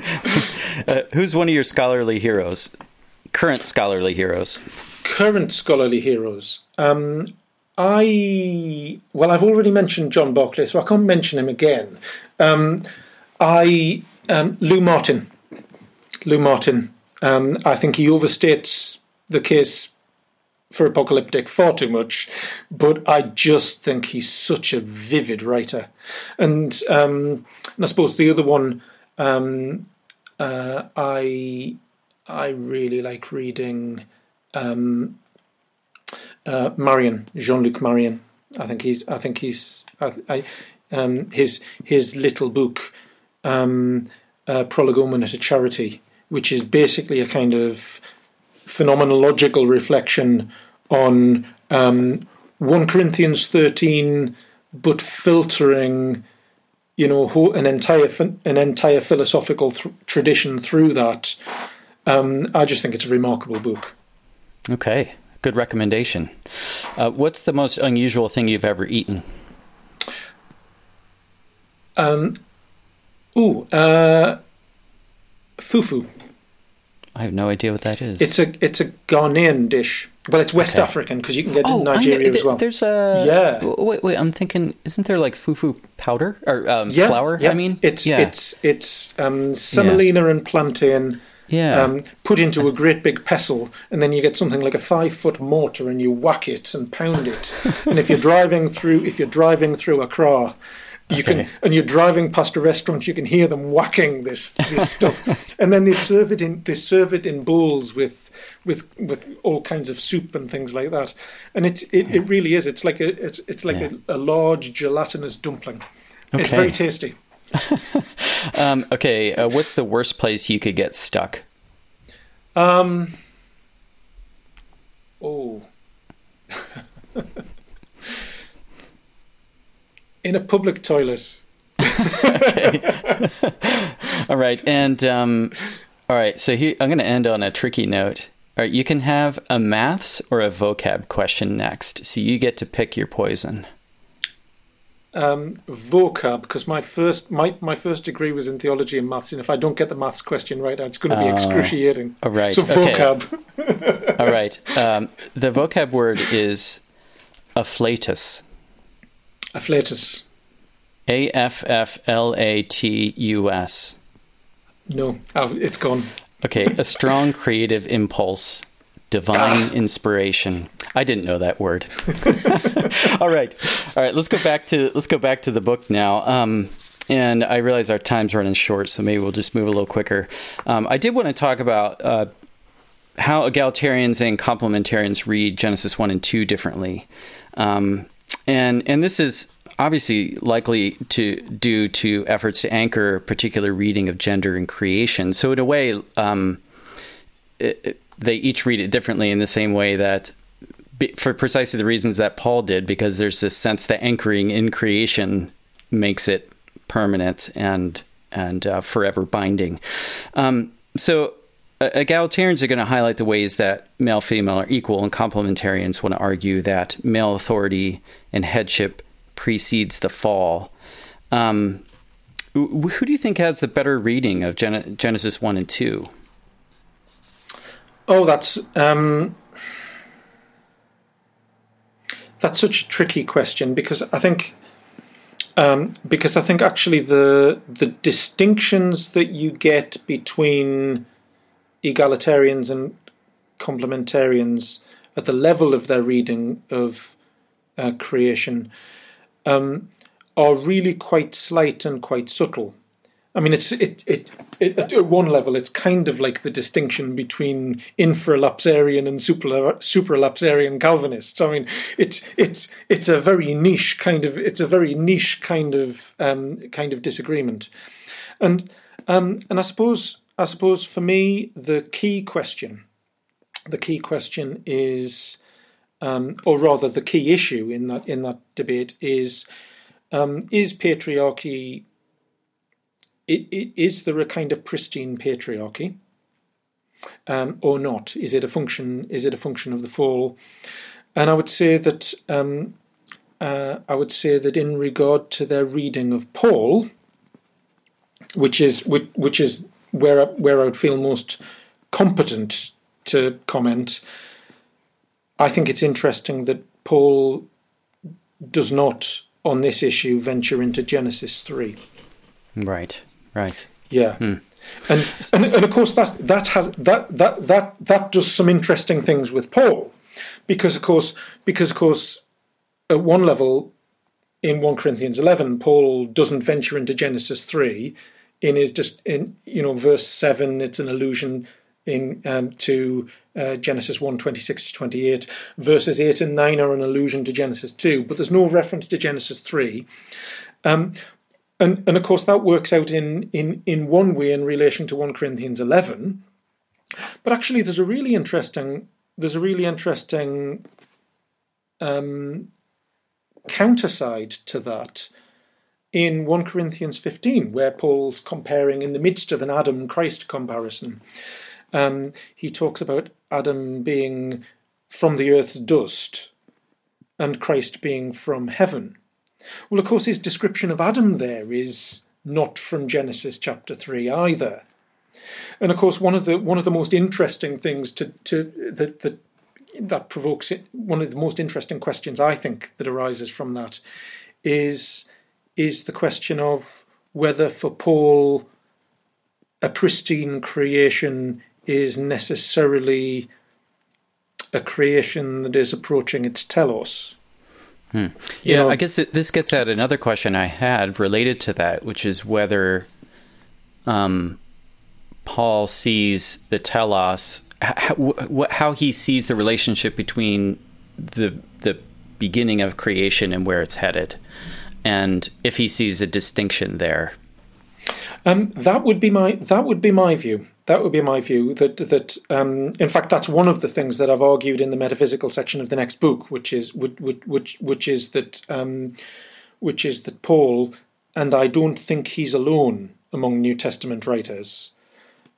uh, who's one of your scholarly heroes? Current scholarly heroes. Current scholarly heroes. Um, I well, I've already mentioned John Barclay, so I can't mention him again. Um, I um, Lou Martyn. Lou Martyn. Um, I think he overstates the case for apocalyptic far too much, but I just think he's such a vivid writer. And, um, and I suppose the other one, um, uh, I I really like reading um, uh, Marion, Jean-Luc Marion. I think he's. I think he's. I, I, um, his his little book, um, uh, Prolegomena to Charity, which is basically a kind of phenomenological reflection on um, one Corinthians thirteen, but filtering, you know, an entire an entire philosophical th- tradition through that. Um, I just think it's a remarkable book. Okay. Good recommendation. Uh, what's the most unusual thing you've ever eaten? Um, ooh, uh, fufu. I have no idea what that is. It's a it's a Ghanaian dish. Well, it's West Okay. African because you can get it oh, in Nigeria th- as well. There's a Yeah. Wait, wait. I'm thinking. Isn't there like fufu powder or um, yeah, flour? yeah. I mean, it's yeah, it's it's um, semolina and plantain yeah. um, put into a great big pestle, and then you get something like a five foot mortar, and you whack it and pound it. and if you're driving through, if you're driving through Accra, you Okay. can, and you're driving past a restaurant, you can hear them whacking this this stuff, and then they serve it in they serve it in bowls with with with all kinds of soup and things like that. And it's it, it really is. It's like a it's it's like Yeah. a, a large gelatinous dumpling. It's very tasty. um, okay. Uh, what's the worst place you could get stuck? Um. Oh. In a public toilet. All right, and um, all right. So here, I'm going to end on a tricky note. All right, you can have a maths or a vocab question next, so you get to pick your poison. Um, vocab, because my first my, my first degree was in theology and maths, and if I don't get the maths question right, it's going to be Oh. excruciating. All right. So okay. vocab. All right. Um, the vocab word is afflatus. Afflatus. A F F L A T U S. No, oh, it's gone. Okay, a strong creative impulse, divine inspiration. I didn't know that word. all right, all right. Let's go back to let's go back to the book now. Um, and I realize our time's running short, so maybe we'll just move a little quicker. Um, I did want to talk about uh, how egalitarians and complementarians read Genesis one and two differently, um, and and this is obviously likely to due to efforts to anchor a particular reading of gender and creation. So in a way, um, it, it- they each read it differently in the same way that. For precisely the reasons that Paul did, because there's this sense that anchoring in creation makes it permanent and and uh, forever binding. Um, so egalitarians are going to highlight the ways that male female are equal, and complementarians want to argue that male authority and headship precedes the fall. Um, who do you think has the better reading of Gen- Genesis one and two? Oh, that's um, that's such a tricky question because I think um, because I think actually the the distinctions that you get between egalitarians and complementarians at the level of their reading of uh, creation um, are really quite slight and quite subtle. I mean, it's it, it it at one level, it's kind of like the distinction between infralapsarian and super supralapsarian Calvinists. I mean, it's it's it's a very niche kind of it's a very niche kind of um, kind of disagreement, and um, and I suppose I suppose for me the key question, the key question is, um, or rather the key issue in that in that debate is, um, is patriarchy i- i- is there a kind of pristine patriarchy um, or not? Is it a function? Is it a function of the fall? And I would say that um, uh, I would say that in regard to their reading of Paul, which is which, which is where I, where I would feel most competent to comment. I think it's interesting that Paul does not, on this issue, venture into Genesis three. Right, right. Yeah. Hmm. And, and and of course that that has that that that that does some interesting things with Paul, because of course because of course at one level in one Corinthians eleven Paul doesn't venture into Genesis three, in his just in you know verse seven it's an allusion in um, to uh, Genesis 1, 26 to 28. Verses 8 and 9 are an allusion to Genesis 2, but there's no reference to Genesis 3. Um, and, and of course, that works out in, in, in one way in relation to 1 Corinthians 11. But actually, there's a really interesting there's a really interesting um, counterside to that in 1 Corinthians 15, where Paul's comparing in the midst of an Adam Christ comparison. Um, he talks about Adam being from the earth's dust and Christ being from heaven. Well, of course, his description of Adam there is not from Genesis chapter three either. And of course, one of the one of the most interesting things to to that that that provokes it, one of the most interesting questions I think that arises from that is is the question of whether for Paul a pristine creation is necessarily a creation that is approaching its telos. Hmm. Yeah, know, I guess it, this gets at another question I had related to that, which is whether um, Paul sees the telos, how, how he sees the relationship between the the beginning of creation and where it's headed, and if he sees a distinction there. Um, that would be my that would be my view. That would be my view. That that um, in fact that's one of the things that I've argued in the metaphysical section of the next book, which is which which which is that um, which is that Paul, and I don't think he's alone among New Testament writers,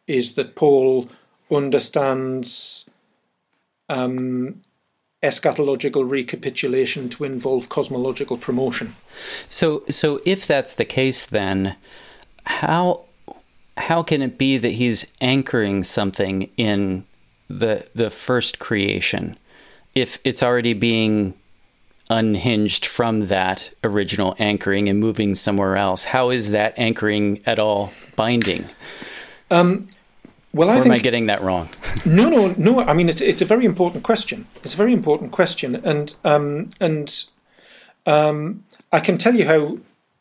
is that Paul understands um, eschatological recapitulation to involve cosmological promotion. So, so if that's the case, then how how can it be that he's anchoring something in the the first creation if it's already being unhinged from that original anchoring and moving somewhere else how is that anchoring at all binding um, well, I or think, am I getting that wrong? no, no, no. I mean, it's it's a very important question. It's a very important question, and um, and um, I can tell you how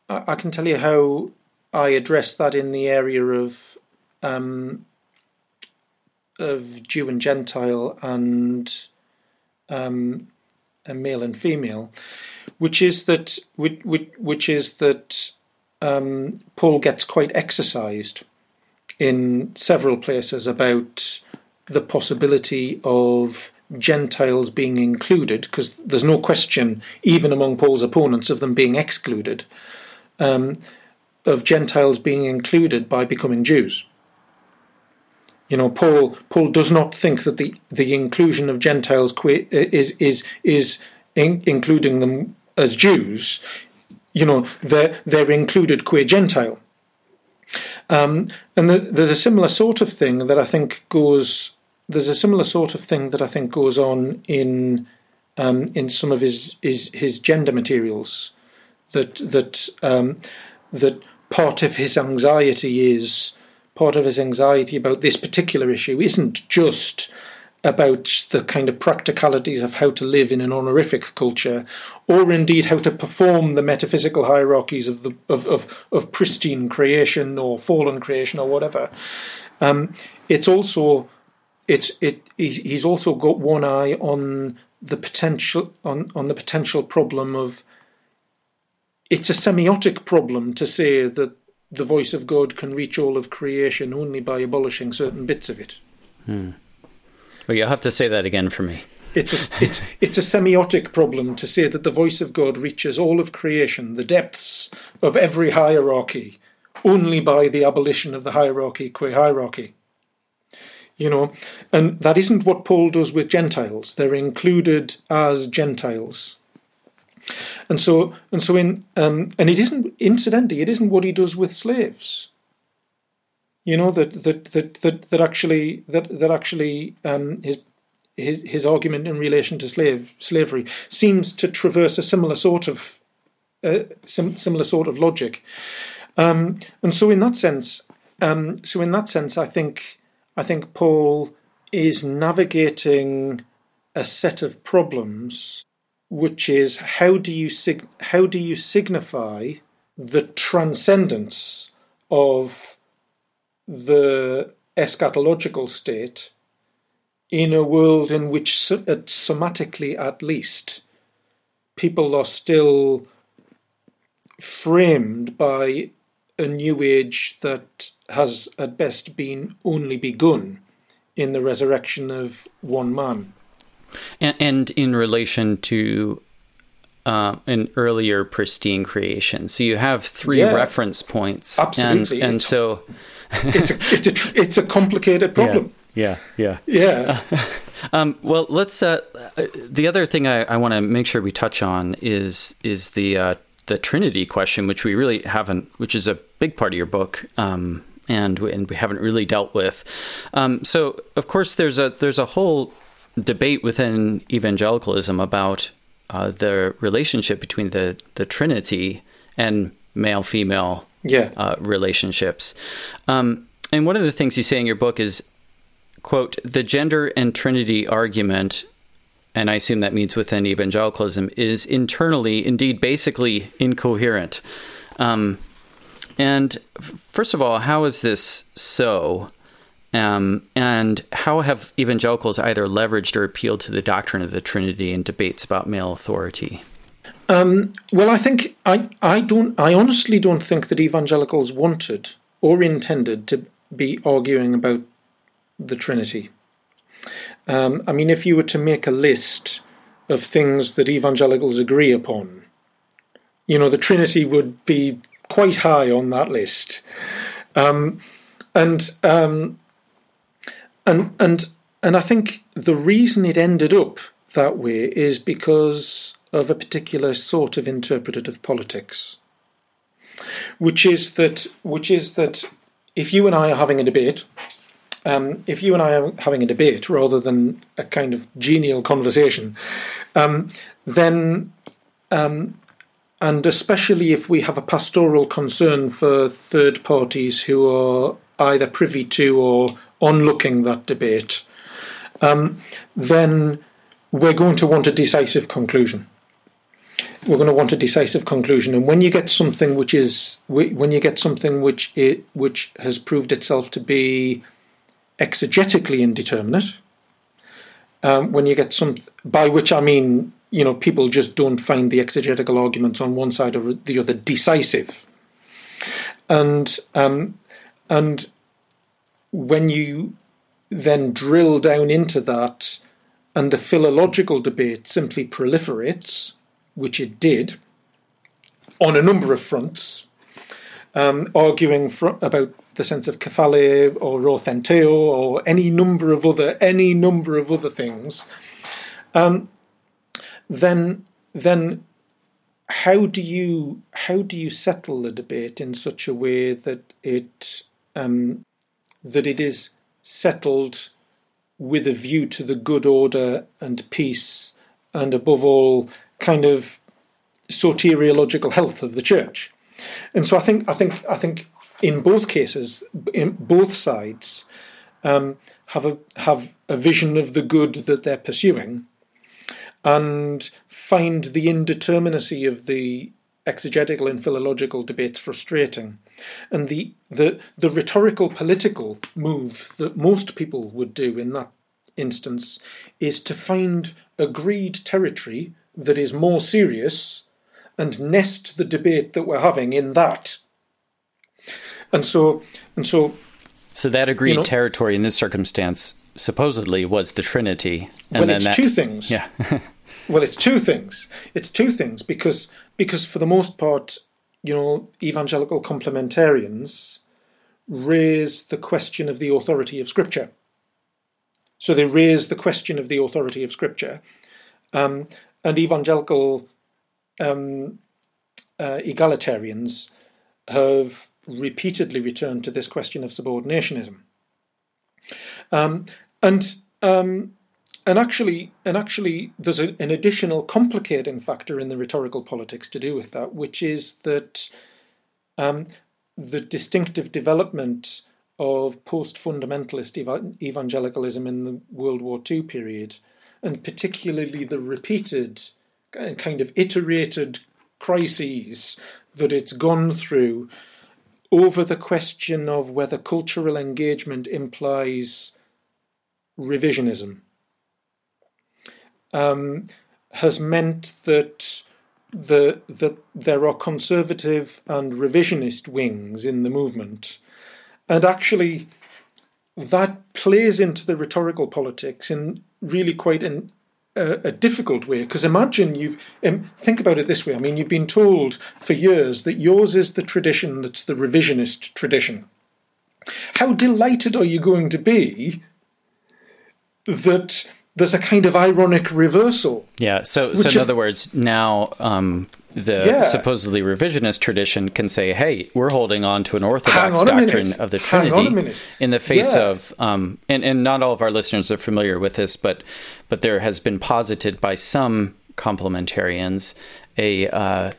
I can tell you how I address that in the area of um, of Jew and Gentile and um, and male and female, which is that which, which is that um, Paul gets quite exercised in several places about the possibility of Gentiles being included, because there's no question, even among Paul's opponents, of them being excluded. Um, of Gentiles being included by becoming Jews. You know, Paul Paul does not think that the, the inclusion of Gentiles is is is in, including them as Jews. You know, they're they're included qua Gentile. Um, and there's a similar sort of thing that I think goes. There's a similar sort of thing that I think goes on in um, in some of his, his his gender materials. That that um, that part of his anxiety is part of his anxiety about this particular issue isn't just about the kind of practicalities of how to live in an honorific culture, or indeed how to perform the metaphysical hierarchies of the of of, of pristine creation or fallen creation or whatever. Um, it's also it's it he's also got one eye on the potential on on the potential problem of it's a semiotic problem to say that the voice of God can reach all of creation only by abolishing certain bits of it. Hmm. Well, you'll have to say that again for me. It's a, it's, a semiotic problem to say that the voice of God reaches all of creation, the depths of every hierarchy, only by the abolition of the hierarchy qua hierarchy. You know, and that isn't what Paul does with Gentiles. They're included as Gentiles. And so, and so in, um, and it isn't, incidentally, it isn't what he does with slaves. You know that that that that, that actually that that actually um, his his his argument in relation to slave slavery seems to traverse a similar sort of uh, sim- similar sort of logic. Um, and so, in that sense, um, so in that sense, I think I think Paul is navigating a set of problems which is how do you sig- how do you signify the transcendence of the eschatological state in a world in which, somatically at least, people are still framed by a new age that has at best been only begun in the resurrection of one man. And, and in relation to uh, an earlier pristine creation, so you have three yeah, reference points. Absolutely, and, and so it's a it's a it's a complicated problem. Yeah, yeah, yeah. yeah. um, well, let's. Uh, the other thing I, I want to make sure we touch on is is the uh, the Trinity question, which we really haven't, which is a big part of your book. Um, and, and we haven't really dealt with. Um, so, of course, there's a there's a whole debate within evangelicalism about uh, the relationship between the the Trinity and male female yeah. uh, relationships. Um, and one of the things you say in your book is, quote, the gender and Trinity argument, and I assume that means within evangelicalism, is internally, indeed, basically incoherent. Um, and first of all, how is this so? Um, and how have evangelicals either leveraged or appealed to the doctrine of the Trinity in debates about male authority? Um, well, I think I, I don't I honestly don't think that evangelicals wanted or intended to be arguing about the Trinity. Um, I mean, if you were to make a list of things that evangelicals agree upon, you know, the Trinity would be quite high on that list. Um, and um, and and and I think the reason it ended up that way is because of a particular sort of interpretative politics, which is that which is that if you and I are having a debate, um, if you and I are having a debate rather than a kind of genial conversation, um, then um, and especially if we have a pastoral concern for third parties who are either privy to or onlooking that debate, um, then we're going to want a decisive conclusion we're going to want a decisive conclusion. And when you get something which is when you get something which it which has proved itself to be exegetically indeterminate, um, when you get some by which I mean you know people just don't find the exegetical arguments on one side or the other decisive, and um, and when you then drill down into that, and the philological debate simply proliferates which it did, on a number of fronts, um, arguing for, about the sense of kephale or authenteo or any number of other any number of other things, um, then then how do you how do you settle the debate in such a way that it um, that it is settled with a view to the good order and peace and above all kind of soteriological health of the church. And so I think I think I think in both cases, in both sides um, have a have a vision of the good that they're pursuing, and find the indeterminacy of the exegetical and philological debates frustrating, and the the the rhetorical political move that most people would do in that instance is to find agreed territory that is more serious and nest the debate that we're having in that. And so, and so. So that agreed you know, territory in this circumstance supposedly was the Trinity. And well, it's that, two things. Yeah. well, it's two things. It's two things because because for the most part, you know, evangelical complementarians raise the question of the authority of Scripture. So they raise the question of the authority of Scripture, um, and evangelical um, uh, egalitarians have repeatedly returned to this question of subordinationism. Um, and um, and actually, and actually, there's a, an additional complicating factor in the rhetorical politics to do with that, which is that um, the distinctive development of post-fundamentalist evangelicalism in the World War II period and particularly the repeated kind of iterated crises that it's gone through over the question of whether cultural engagement implies revisionism um, has meant that the that there are conservative and revisionist wings in the movement, and actually that plays into the rhetorical politics in really quite an, a, a difficult way. Because imagine you um, think about it this way. I mean, you've been told for years that yours is the tradition that's the revisionist tradition. How delighted are you going to be that there's a kind of ironic reversal? Yeah. So, so in other words, now um, the Yeah. supposedly revisionist tradition can say, "Hey, we're holding on to an orthodox Hang on a doctrine minute. of the Hang on a Trinity in the face Yeah. of." Um, and and not all of our listeners are familiar with this, but but there has been posited by some complementarians a uh,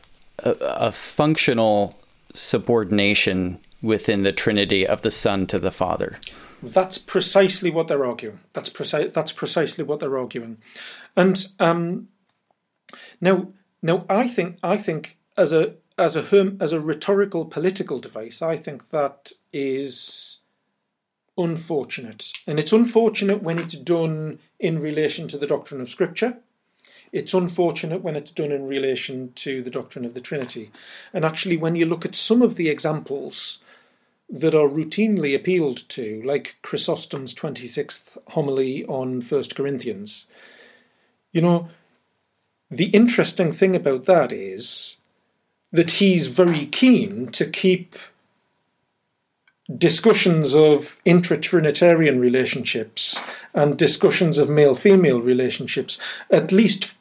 a, a functional subordination within the Trinity of the Son to the Father. That's precisely what they're arguing. That's precise. That's precisely what they're arguing. And um, now, now, I think, I think, as a as a as a rhetorical political device, I think that is unfortunate, and it's unfortunate when it's done in relation to the doctrine of Scripture. It's unfortunate when it's done in relation to the doctrine of the Trinity. And actually, when you look at some of the examples that are routinely appealed to, like Chrysostom's 26th homily on 1 Corinthians. You know, the interesting thing about that is that he's very keen to keep discussions of intra Trinitarian relationships and discussions of male female relationships, at least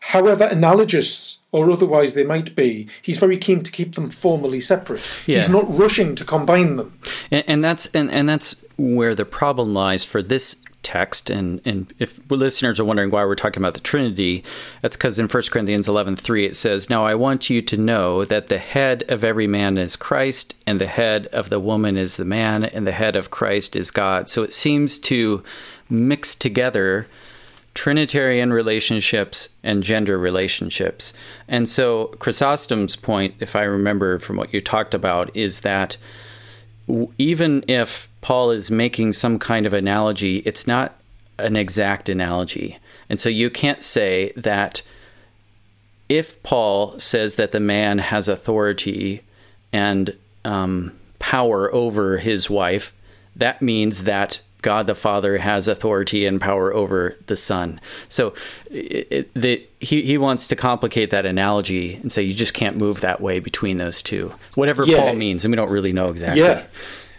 however analogous or otherwise they might be, he's very keen to keep them formally separate. Yeah. He's not rushing to combine them. And, and that's and, and that's where the problem lies for this text. And, and if listeners are wondering why we're talking about the Trinity, that's because in 1 Corinthians eleven three it says, Now I want you to know that the head of every man is Christ, and the head of the woman is the man, and the head of Christ is God. So it seems to mix together Trinitarian relationships and gender relationships. And so Chrysostom's point, if I remember from what you talked about, is that even if Paul is making some kind of analogy, it's not an exact analogy. And so you can't say that if Paul says that the man has authority and um, power over his wife, that means that God the Father has authority and power over the Son. So it, it, the, he, he wants to complicate that analogy and say you just can't move that way between those two. Whatever Yeah. Paul means, and we don't really know exactly. Yeah.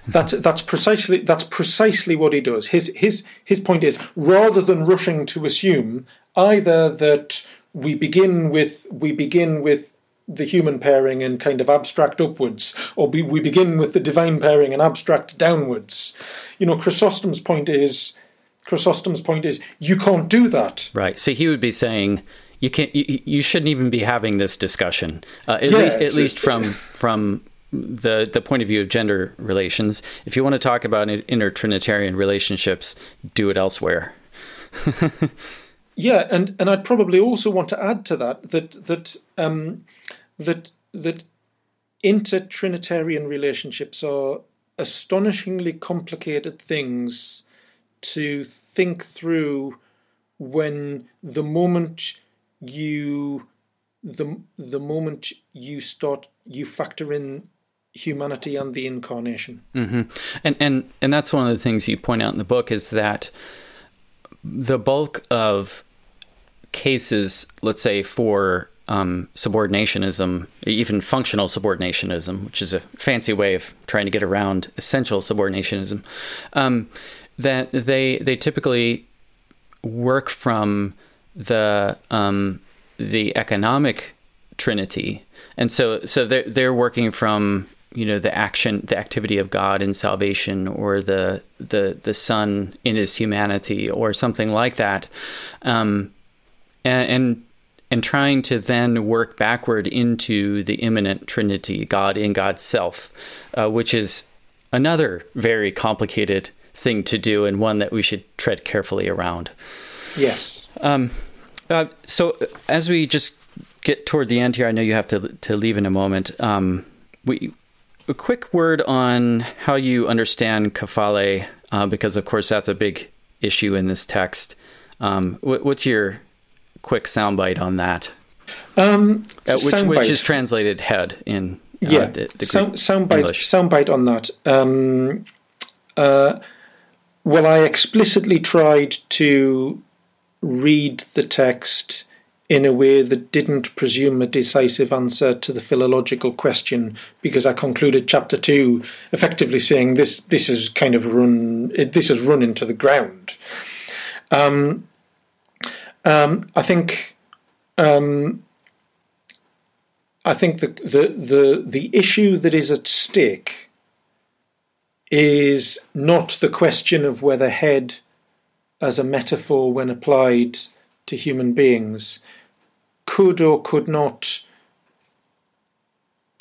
That's that's precisely that's precisely what he does. His his his point is rather than rushing to assume either that we begin with we begin with the human pairing and kind of abstract upwards, or we, we begin with the divine pairing and abstract downwards. You know, Chrysostom's point is Chrysostom's point is you can't do that. Right. So he would be saying you can't. You, you shouldn't even be having this discussion. Uh, at Yeah, least, at least from from the the point of view of gender relations. If you want to talk about inter Trinitarian relationships, do it elsewhere. Yeah, and, and I'd probably also want to add to that that that um, that that inter-Trinitarian relationships are astonishingly complicated things to think through when the moment you the the moment you start you factor in humanity and the incarnation. Mm-hmm. And and and that's one of the things you point out in the book is that the bulk of cases, let's say for um, subordinationism, even functional subordinationism, which is a fancy way of trying to get around essential subordinationism, um, that they they typically work from the um, the economic trinity, and so so they're they're working from you know the action the activity of God in salvation or the the the Son in His humanity or something like that, um, and, and and trying to then work backward into the immanent Trinity, God in God's self, uh, which is another very complicated thing to do and one that we should tread carefully around. Yes. Uh, so as we just get toward the end here, I know you have to to leave in a moment. Um, we a quick word on how you understand kephale, uh, because of course that's a big issue in this text. Um, what, what's your quick soundbite on that? Um, Uh, which which is translated head in uh, yeah, the, the sound, soundbite, soundbite on that. Um, uh, well, I explicitly tried to read the text in a way that didn't presume a decisive answer to the philological question, because I concluded chapter two effectively saying this this is kind of run this has run into the ground. Um, um, I think um, I think the, the the the issue that is at stake is not the question of whether head as a metaphor when applied to human beings could or could not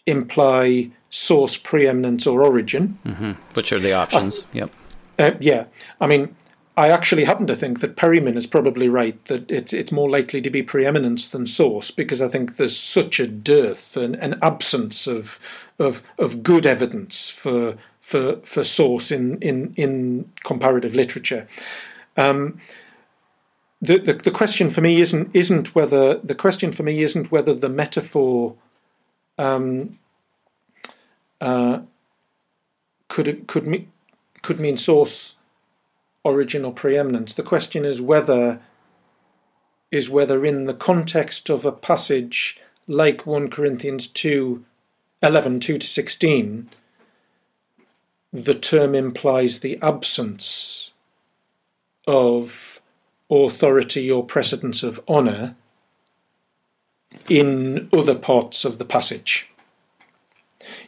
imply source preeminence or origin. Mm-hmm. Which are the options? yep. Uh, yeah, I mean, I actually happen to think that Perriman is probably right that it's it's more likely to be preeminence than source because I think there's such a dearth and an absence of of of good evidence for for for source in in in comparative literature. Um, the, the the question for me isn't isn't whether the question for me isn't whether the metaphor um, uh, could could mean could mean source origin or preeminence. The question is whether is whether in the context of a passage like 1 Corinthians 2 11 2 to 16 the term implies the absence of authority or precedence of honour in other parts of the passage.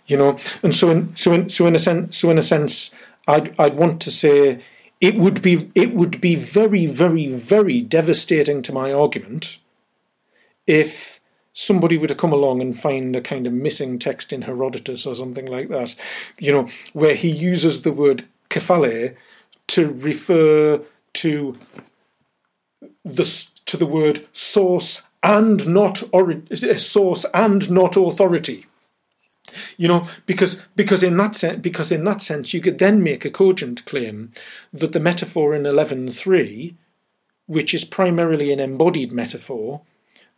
You know, and so in so in so in a sense so in a sense I'd I'd want to say it would be it would be very very very devastating to my argument if somebody were to come along and find a kind of missing text in Herodotus or something like that, you know, where he uses the word kephale to refer to the to the word source and not ori- eh, source and not authority. You know, because because in that sense, because in that sense, you could then make a cogent claim that the metaphor in eleven three, which is primarily an embodied metaphor,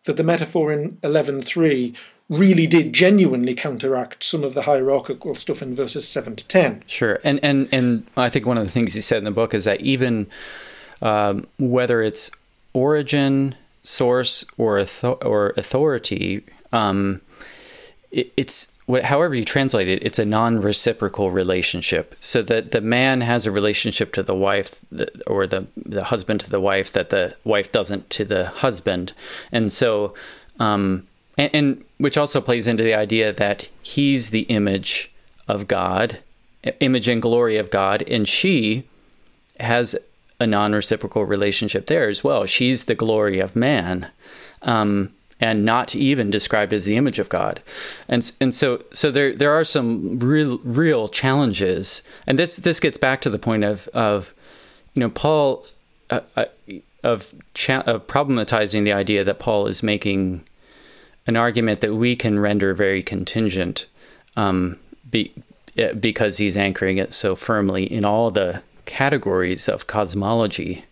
that the metaphor in eleven three really did genuinely counteract some of the hierarchical stuff in verses seven to ten. Sure, and and and I think one of the things you said in the book is that even um, whether it's origin, source, or author- or authority, um, it, it's however you translate it, it's a non-reciprocal relationship. So that the man has a relationship to the wife, or the the husband to the wife that the wife doesn't to the husband, and so, um, and, and which also plays into the idea that he's the image of God, image and glory of God, and she has a non-reciprocal relationship there as well. She's the glory of man. Um, and not even described as the image of God. And and so so there there are some real real challenges. And this this gets back to the point of of you know Paul uh, uh, of, cha- of problematizing the idea that Paul is making an argument that we can render very contingent um, be, uh, because he's anchoring it so firmly in all the categories of cosmology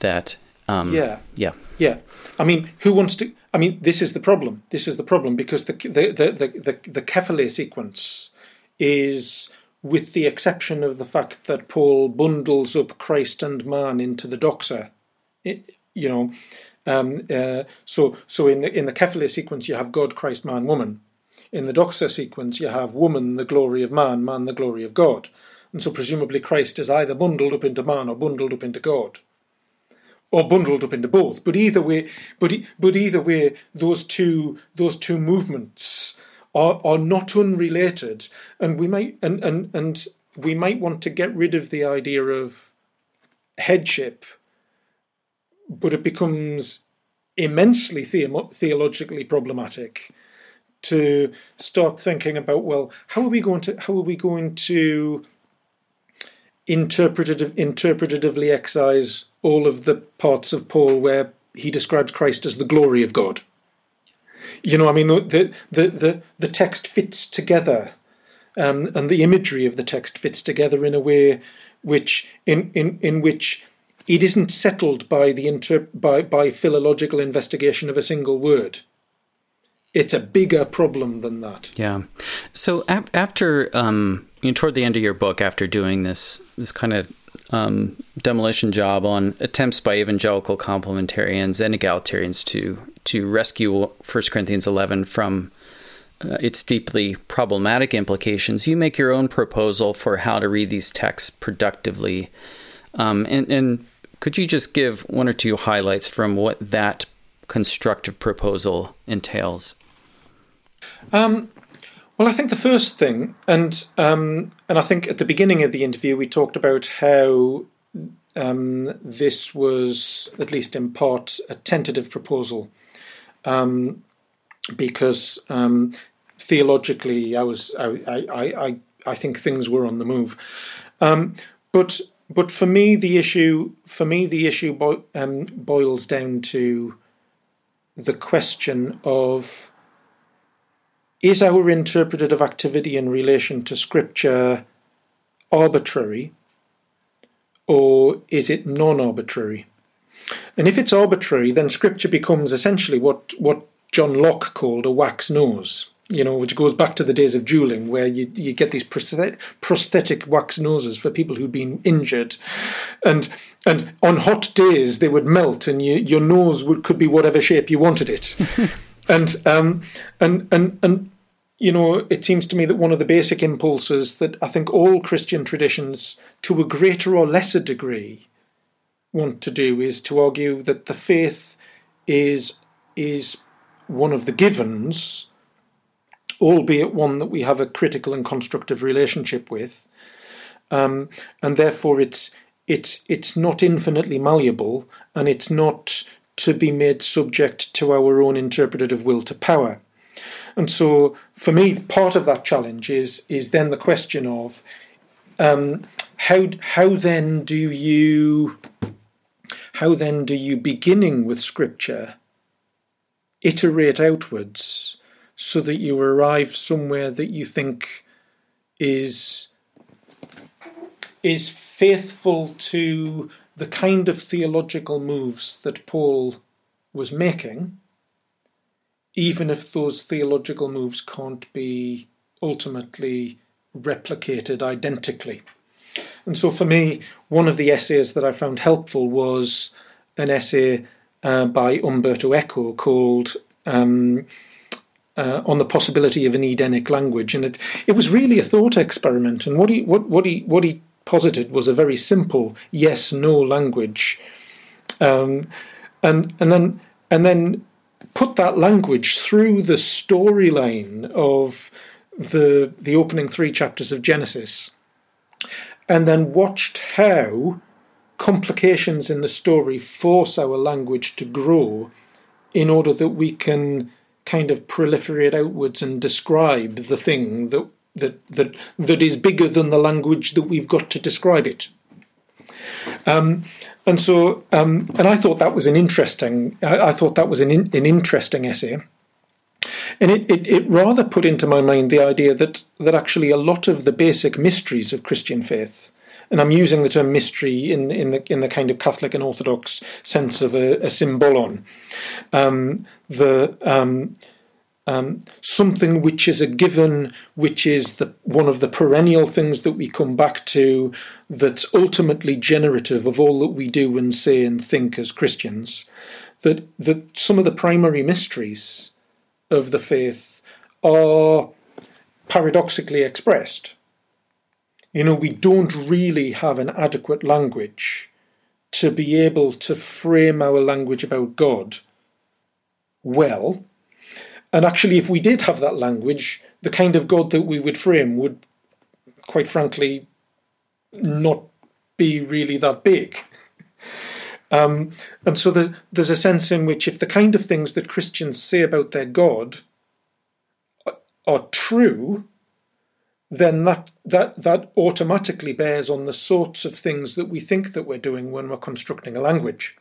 that um, yeah yeah yeah I mean who wants to I mean, this is the problem. This is the problem because the the the the, the, the sequence is, with the exception of the fact that Paul bundles up Christ and man into the doxa, it, you know, um, uh, so so in the in the kephale sequence you have God, Christ, man, woman. In the doxa sequence you have woman, the glory of man, man, the glory of God, and so presumably Christ is either bundled up into man or bundled up into God or bundled up into both. But either way, but but either way, those two those two movements are are not unrelated, and we might and and and we might want to get rid of the idea of headship, but it becomes immensely the- theologically problematic to start thinking about well how are we going to how are we going to interpretative, interpretatively excise all of the parts of Paul where he describes Christ as the glory of God. You know, I mean, the the the, the text fits together, um, and the imagery of the text fits together in a way which in in in which it isn't settled by the inter by by philological investigation of a single word. It's a bigger problem than that. Yeah. So ap- after um, you know, toward the end of your book, after doing this this kind of um, demolition job on attempts by evangelical complementarians and egalitarians to to rescue 1 Corinthians 11 from uh, its deeply problematic implications, you make your own proposal for how to read these texts productively. Um, and, and could you just give one or two highlights from what that constructive proposal entails? Um, well, I think the first thing, and um, and I think at the beginning of the interview we talked about how um, this was, at least in part, a tentative proposal, um, because um, theologically, I was, I, I, I, I think things were on the move, um, but but for me, the issue, for me, the issue bo- um, boils down to the question of is our interpretative activity in relation to Scripture arbitrary or is it non arbitrary? And if it's arbitrary, then Scripture becomes essentially what, what John Locke called a wax nose, you know, which goes back to the days of dueling, where you, you get these prosthetic, wax noses for people who've been injured. And and on hot days, they would melt, and you, your nose would, could be whatever shape you wanted it. and um, and and and you know, it seems to me that one of the basic impulses that I think all Christian traditions, to a greater or lesser degree, want to do is to argue that the faith is is one of the givens, albeit one that we have a critical and constructive relationship with, um, and therefore it's it's it's not infinitely malleable, and it's not to be made subject to our own interpretative will to power. And so, for me, part of that challenge is is then the question of um, how how then do you how then do you beginning with scripture iterate outwards so that you arrive somewhere that you think is is faithful to the kind of theological moves that Paul was making even if those theological moves can't be ultimately replicated identically. And so for me, one of the essays that I found helpful was an essay uh, by Umberto Eco called um, uh, on the possibility of an Edenic language, and it it was really a thought experiment. And what he what what he what he posited was a very simple yes no language, um, and and then and then put that language through the storyline of the the opening three chapters of Genesis, and then watched how complications in the story force our language to grow in order that we can kind of proliferate outwards and describe the thing that that that that is bigger than the language that we've got to describe it. Um, and so, um, and I thought that was an interesting. I, I thought that was an in, an interesting essay, and it, it, it rather put into my mind the idea that that actually a lot of the basic mysteries of Christian faith, and I'm using the term mystery in in the in the kind of Catholic and Orthodox sense of a, a symbolon, um, the um, um, something which is a given, which is the, one of the perennial things that we come back to, that's ultimately generative of all that we do and say and think as Christians. That that some of the primary mysteries of the faith are paradoxically expressed. You know, we don't really have an adequate language to be able to frame our language about God well and actually, if we did have that language, the kind of God that we would frame would, quite frankly, not be really that big. Um, and so there's, there's a sense in which if the kind of things that Christians say about their God are true, then that, that, that automatically bears on the sorts of things that we think that we're doing when we're constructing a language.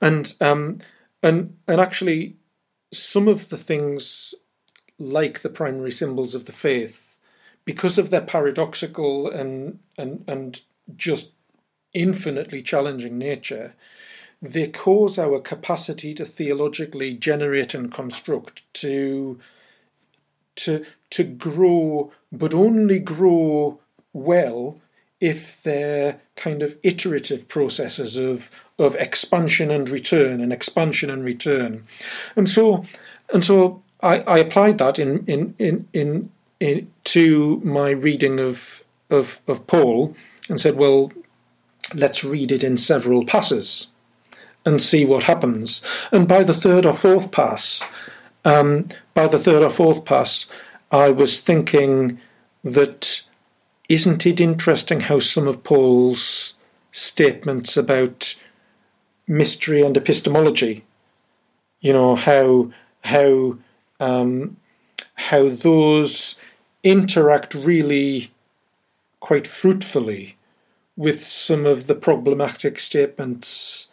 And, um, and, and actually, some of the things, like the primary symbols of the faith, because of their paradoxical and and and just infinitely challenging nature, they cause our capacity to theologically generate and construct to to to grow, but only grow well if they're kind of iterative processes of of expansion and return and expansion and return. And so and so I, I applied that in in, in, in in to my reading of of of Paul and said, well, let's read it in several passes and see what happens. And by the third or fourth pass, um, by the third or fourth pass, I was thinking that isn't it interesting how some of Paul's statements about mystery and epistemology, you know, how how um, how those interact really quite fruitfully with some of the problematic statements.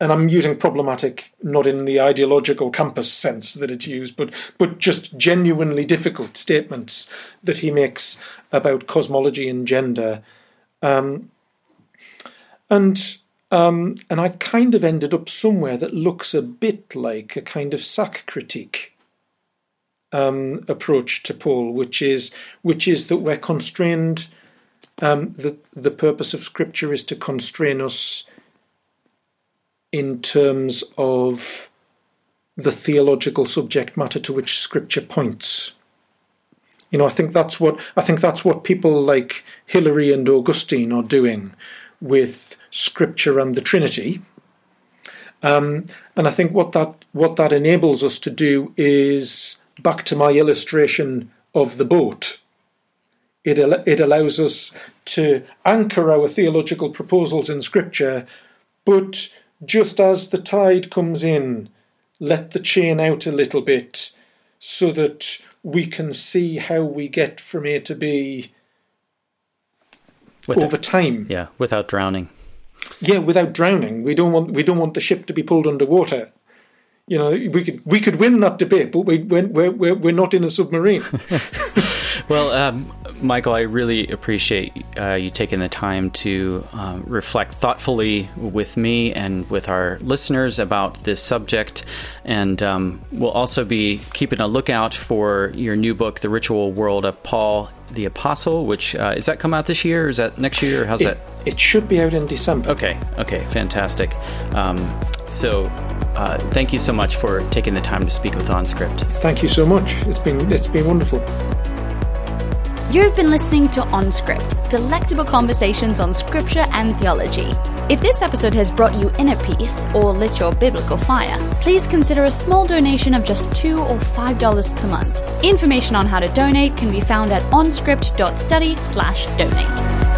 And I'm using problematic not in the ideological compass sense that it's used, but but just genuinely difficult statements that he makes about cosmology and gender. Um, and um, and I kind of ended up somewhere that looks a bit like a kind of Sachkritik um, approach to Paul, which is which is that we're constrained um, the the purpose of Scripture is to constrain us in terms of the theological subject matter to which Scripture points. You know, I think that's what I think that's what people like Hilary and Augustine are doing with Scripture and the Trinity. Um, and I think what that what that enables us to do is back to my illustration of the boat it, it allows us to anchor our theological proposals in Scripture, but just as the tide comes in, let the chain out a little bit so that we can see how we get from A to B With over time. Yeah, without drowning. Yeah, without drowning. We don't want we don't want the ship to be pulled underwater. You know, we could we could win that debate, but we we're we're, we're not in a submarine. well, um, Michael, I really appreciate uh, you taking the time to um, reflect thoughtfully with me and with our listeners about this subject. And um, we'll also be keeping a lookout for your new book, The Ritual World of Paul the Apostle, which uh, is that come out this year? Or is that next year? Or how's it, that? It should be out in December. Okay, okay, fantastic. Um, so, uh, thank you so much for taking the time to speak with OnScript. Thank you so much. It's been it's been wonderful. You've been listening to OnScript, delectable conversations on scripture and theology. If this episode has brought you inner peace or lit your biblical fire, please consider a small donation of just 2 or $5 per month. Information on how to donate can be found at onscript.study/donate.